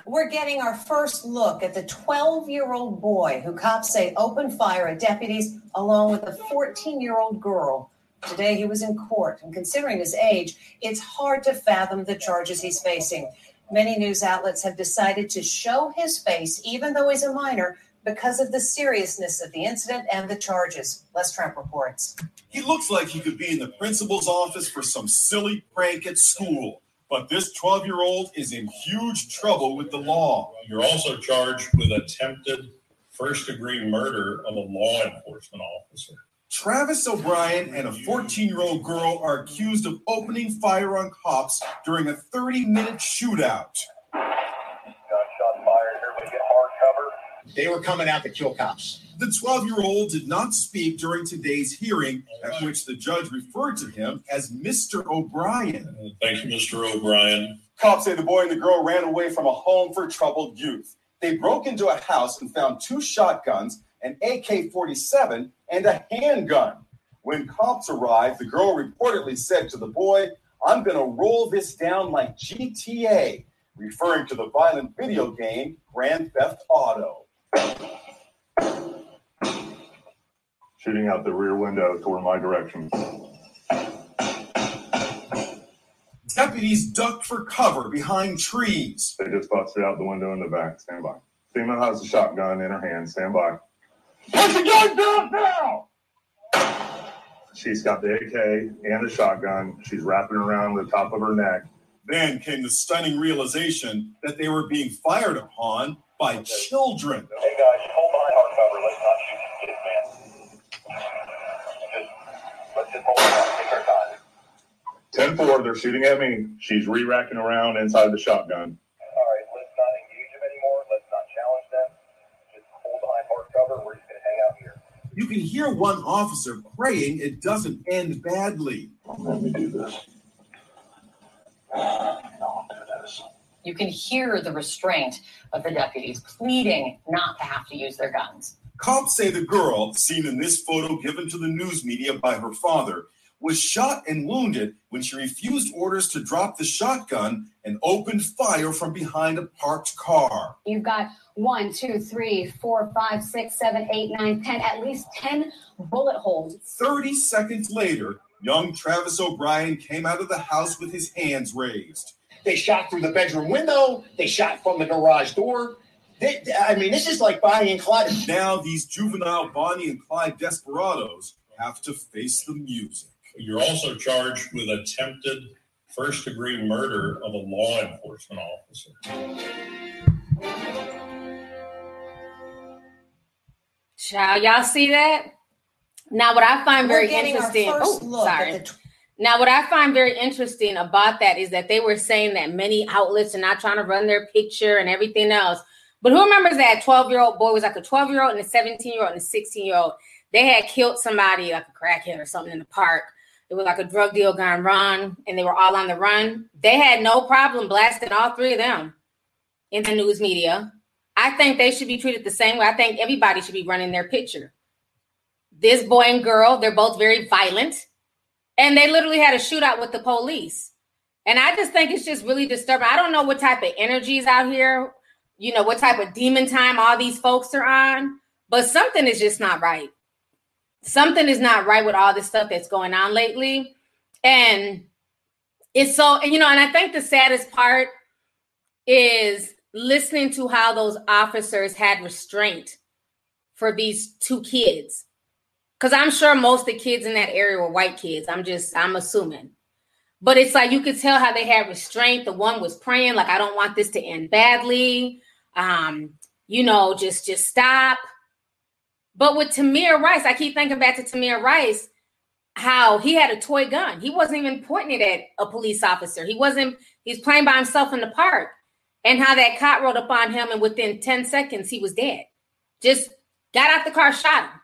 We're getting our first look at the 12 year old boy who cops say opened fire at deputies along with a 14 year old girl. Today he was in court, and considering his age, it's hard to fathom the charges he's facing. Many news outlets have decided to show his face, even though he's a minor, because of the seriousness of the incident and the charges. Les Trent reports. He looks like he could be in the principal's office for some silly prank at school. But this 12 year old is in huge trouble with the law. You're also charged with attempted first degree murder of a law enforcement officer. Travis O'Brien and a 14 year old girl are accused of opening fire on cops during a 30 minute shootout. Gunshot fired. Everybody get hard cover. They were coming out to kill cops. The 12 year old did not speak during today's hearing, at which the judge referred to him as Mr. O'Brien. Thank you, Mr. O'Brien. Cops say the boy and the girl ran away from a home for troubled youth. They broke into a house and found two shotguns, an AK 47, and a handgun. When cops arrived, the girl reportedly said to the boy, I'm going to roll this down like GTA, referring to the violent video game Grand Theft Auto. Shooting out the rear window toward my direction. Deputies ducked for cover behind trees. They just busted out the window in the back. Stand by. Female has a shotgun in her hand. Stand by. Put the gun down now! She's got the AK and the shotgun. She's wrapping around the top of her neck. Then came the stunning realization that they were being fired upon by children. Hey guys, hold behind hard cover. Let's not shoot these kids, man. Just, let's just hold on. Take our time. 10 4, they're shooting at me. She's re racking around inside the shotgun. All right, let's not engage them anymore. Let's not challenge them. Just hold behind hard cover. We're just going to hang out here. You can hear one officer praying it doesn't end badly. Let me do this. No, do this. You can hear the restraint of the deputies pleading not to have to use their guns. Cops say the girl, seen in this photo given to the news media by her father, was shot and wounded when she refused orders to drop the shotgun and opened fire from behind a parked car. You've got one, two, three, four, five, six, seven, eight, nine, ten, at least 10 bullet holes. 30 seconds later, young Travis O'Brien came out of the house with his hands raised. They shot through the bedroom window. They shot from the garage door. They, I mean, this is like Bonnie and Clyde. Now these juvenile Bonnie and Clyde desperados have to face the music. You're also charged with attempted first degree murder of a law enforcement officer. Child, y'all see that? Now, what I find very interesting. Oh, sorry. at the Now, what I find very interesting about that is that they were saying that many outlets are not trying to run their picture and everything else. But who remembers that 12 year old boy was like a 12 year old and a 17 year old and a 16 year old? They had killed somebody, like a crackhead or something in the park. It was like a drug deal gone wrong, and they were all on the run. They had no problem blasting all three of them in the news media. I think they should be treated the same way. I think everybody should be running their picture. This boy and girl, they're both very violent, and they literally had a shootout with the police. And I just think it's just really disturbing. I don't know what type of energies out here, you know, what type of demon time all these folks are on, but something is just not right. Something is not right with all this stuff that's going on lately. And it's so, you know, and I think the saddest part is listening to how those officers had restraint for these two kids. Because I'm sure most of the kids in that area were white kids. I'm just, I'm assuming. But it's like you could tell how they had restraint. The one was praying, like, I don't want this to end badly. Um, you know, just just stop. But with Tamir Rice, I keep thinking back to Tamir Rice, how he had a toy gun. He wasn't even pointing it at a police officer. He wasn't, he's playing by himself in the park. And how that cop rolled up on him, and within 10 seconds, he was dead. Just got out the car, shot him.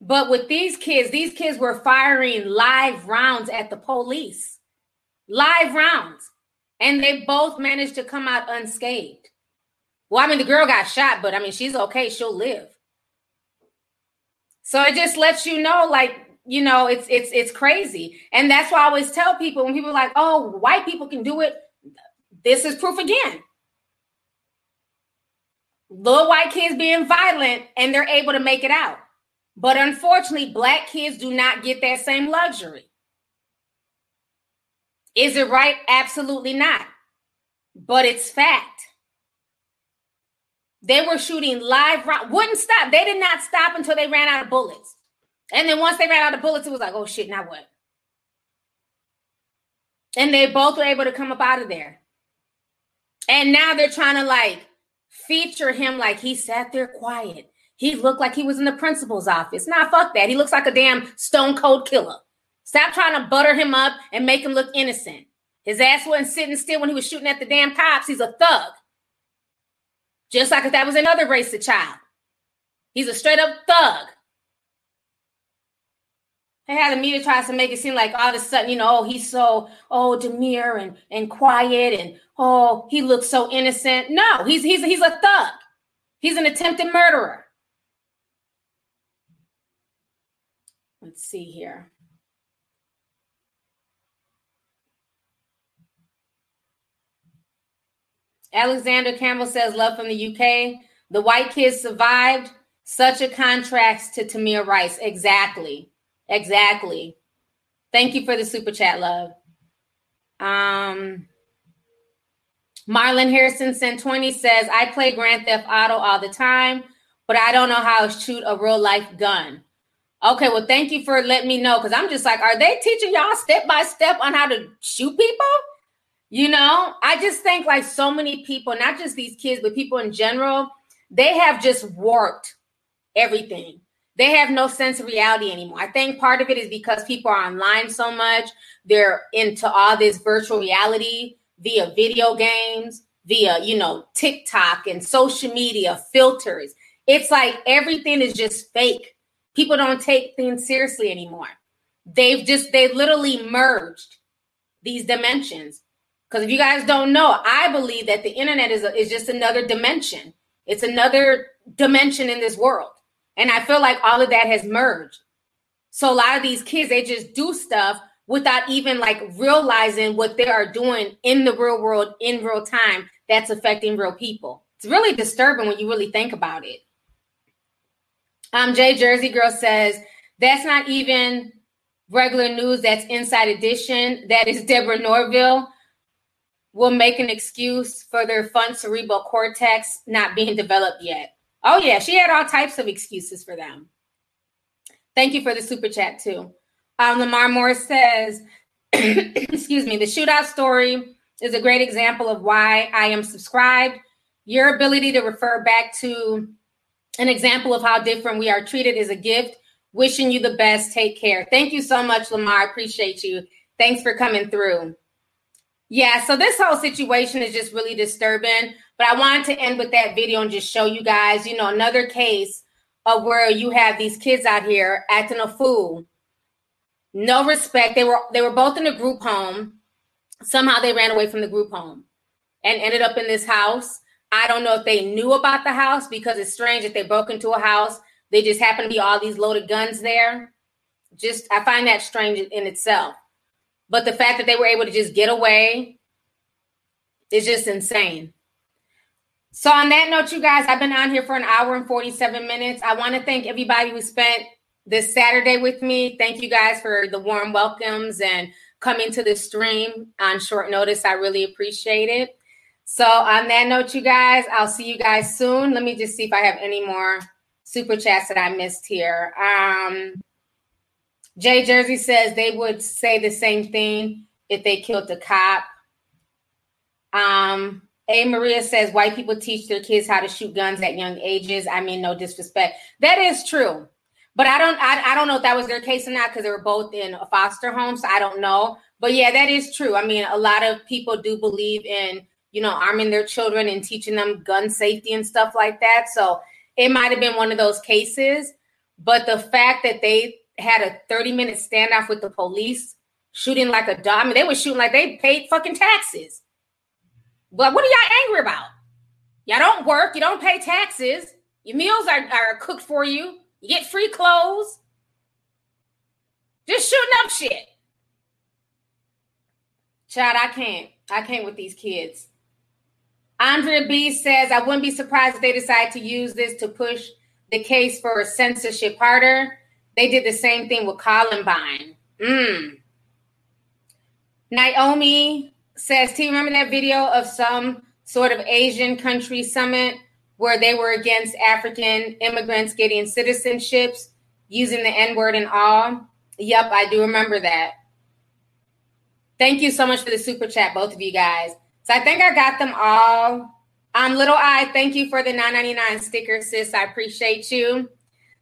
But with these kids, these kids were firing live rounds at the police. Live rounds. And they both managed to come out unscathed. Well, I mean, the girl got shot, but I mean, she's okay. She'll live. So it just lets you know, like, you know, it's it's it's crazy. And that's why I always tell people when people are like, oh, white people can do it. This is proof again. Little white kids being violent and they're able to make it out. But unfortunately, black kids do not get that same luxury. Is it right? Absolutely not. But it's fact. They were shooting live round, wouldn't stop. They did not stop until they ran out of bullets. And then once they ran out of bullets, it was like, oh shit, now what? And they both were able to come up out of there. And now they're trying to like feature him like he sat there quiet. He looked like he was in the principal's office. Nah, fuck that. He looks like a damn stone cold killer. Stop trying to butter him up and make him look innocent. His ass wasn't sitting still when he was shooting at the damn cops. He's a thug. Just like if that was another race of child. He's a straight up thug. They had the media tries to make it seem like all of a sudden, you know, oh, he's so oh demure and and quiet and oh he looks so innocent. No, he's he's he's a thug. He's an attempted murderer. Let's see here. Alexander Campbell says, Love from the UK. The white kids survived. Such a contrast to Tamir Rice. Exactly. Exactly. Thank you for the super chat, love. Um, Marlon Harrison sent 20 says, I play Grand Theft Auto all the time, but I don't know how to shoot a real life gun. Okay, well, thank you for letting me know because I'm just like, are they teaching y'all step by step on how to shoot people? You know, I just think like so many people, not just these kids, but people in general, they have just warped everything. They have no sense of reality anymore. I think part of it is because people are online so much. They're into all this virtual reality via video games, via, you know, TikTok and social media filters. It's like everything is just fake. People don't take things seriously anymore. They've just, they literally merged these dimensions because if you guys don't know, I believe that the internet is, a, is just another dimension. It's another dimension in this world. And I feel like all of that has merged. So a lot of these kids, they just do stuff without even like realizing what they are doing in the real world in real time that's affecting real people. It's really disturbing when you really think about it. Um, Jay Jersey Girl says, that's not even regular news, that's inside edition. That is Deborah Norville will make an excuse for their fun cerebral cortex not being developed yet. Oh, yeah, she had all types of excuses for them. Thank you for the super chat, too. Um, Lamar Moore says, excuse me, the shootout story is a great example of why I am subscribed. Your ability to refer back to an example of how different we are treated is a gift. Wishing you the best. Take care. Thank you so much, Lamar. Appreciate you. Thanks for coming through. Yeah, so this whole situation is just really disturbing. But I wanted to end with that video and just show you guys, you know, another case of where you have these kids out here acting a fool. No respect. They were they were both in a group home. Somehow they ran away from the group home and ended up in this house. I don't know if they knew about the house because it's strange that they broke into a house. They just happen to be all these loaded guns there. Just I find that strange in itself. But the fact that they were able to just get away is just insane. So, on that note, you guys, I've been on here for an hour and 47 minutes. I want to thank everybody who spent this Saturday with me. Thank you guys for the warm welcomes and coming to the stream on short notice. I really appreciate it. So, on that note, you guys, I'll see you guys soon. Let me just see if I have any more super chats that I missed here. Um, Jay Jersey says they would say the same thing if they killed the cop. Um, A. Maria says white people teach their kids how to shoot guns at young ages. I mean, no disrespect. That is true. But I don't I, I don't know if that was their case or not because they were both in a foster home. So I don't know. But yeah, that is true. I mean, a lot of people do believe in, you know, arming their children and teaching them gun safety and stuff like that. So it might have been one of those cases. But the fact that they had a 30 minute standoff with the police, shooting like a dog. I mean, they were shooting like they paid fucking taxes. But what are y'all angry about? Y'all don't work, you don't pay taxes, your meals are, are cooked for you, you get free clothes. Just shooting up shit. Chad, I can't. I can't with these kids. Andrea B says, I wouldn't be surprised if they decide to use this to push the case for censorship harder. They did the same thing with Columbine. Mm. Naomi says, Do you remember that video of some sort of Asian country summit where they were against African immigrants getting citizenships using the N word and all? Yep, I do remember that. Thank you so much for the super chat, both of you guys. So I think I got them all. Um, Little I, thank you for the 9.99 sticker, sis. I appreciate you.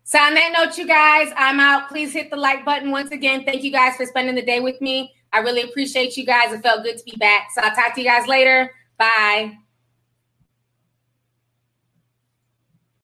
So on that note, you guys, I'm out. Please hit the like button once again. Thank you guys for spending the day with me. I really appreciate you guys. It felt good to be back. So I'll talk to you guys later. Bye.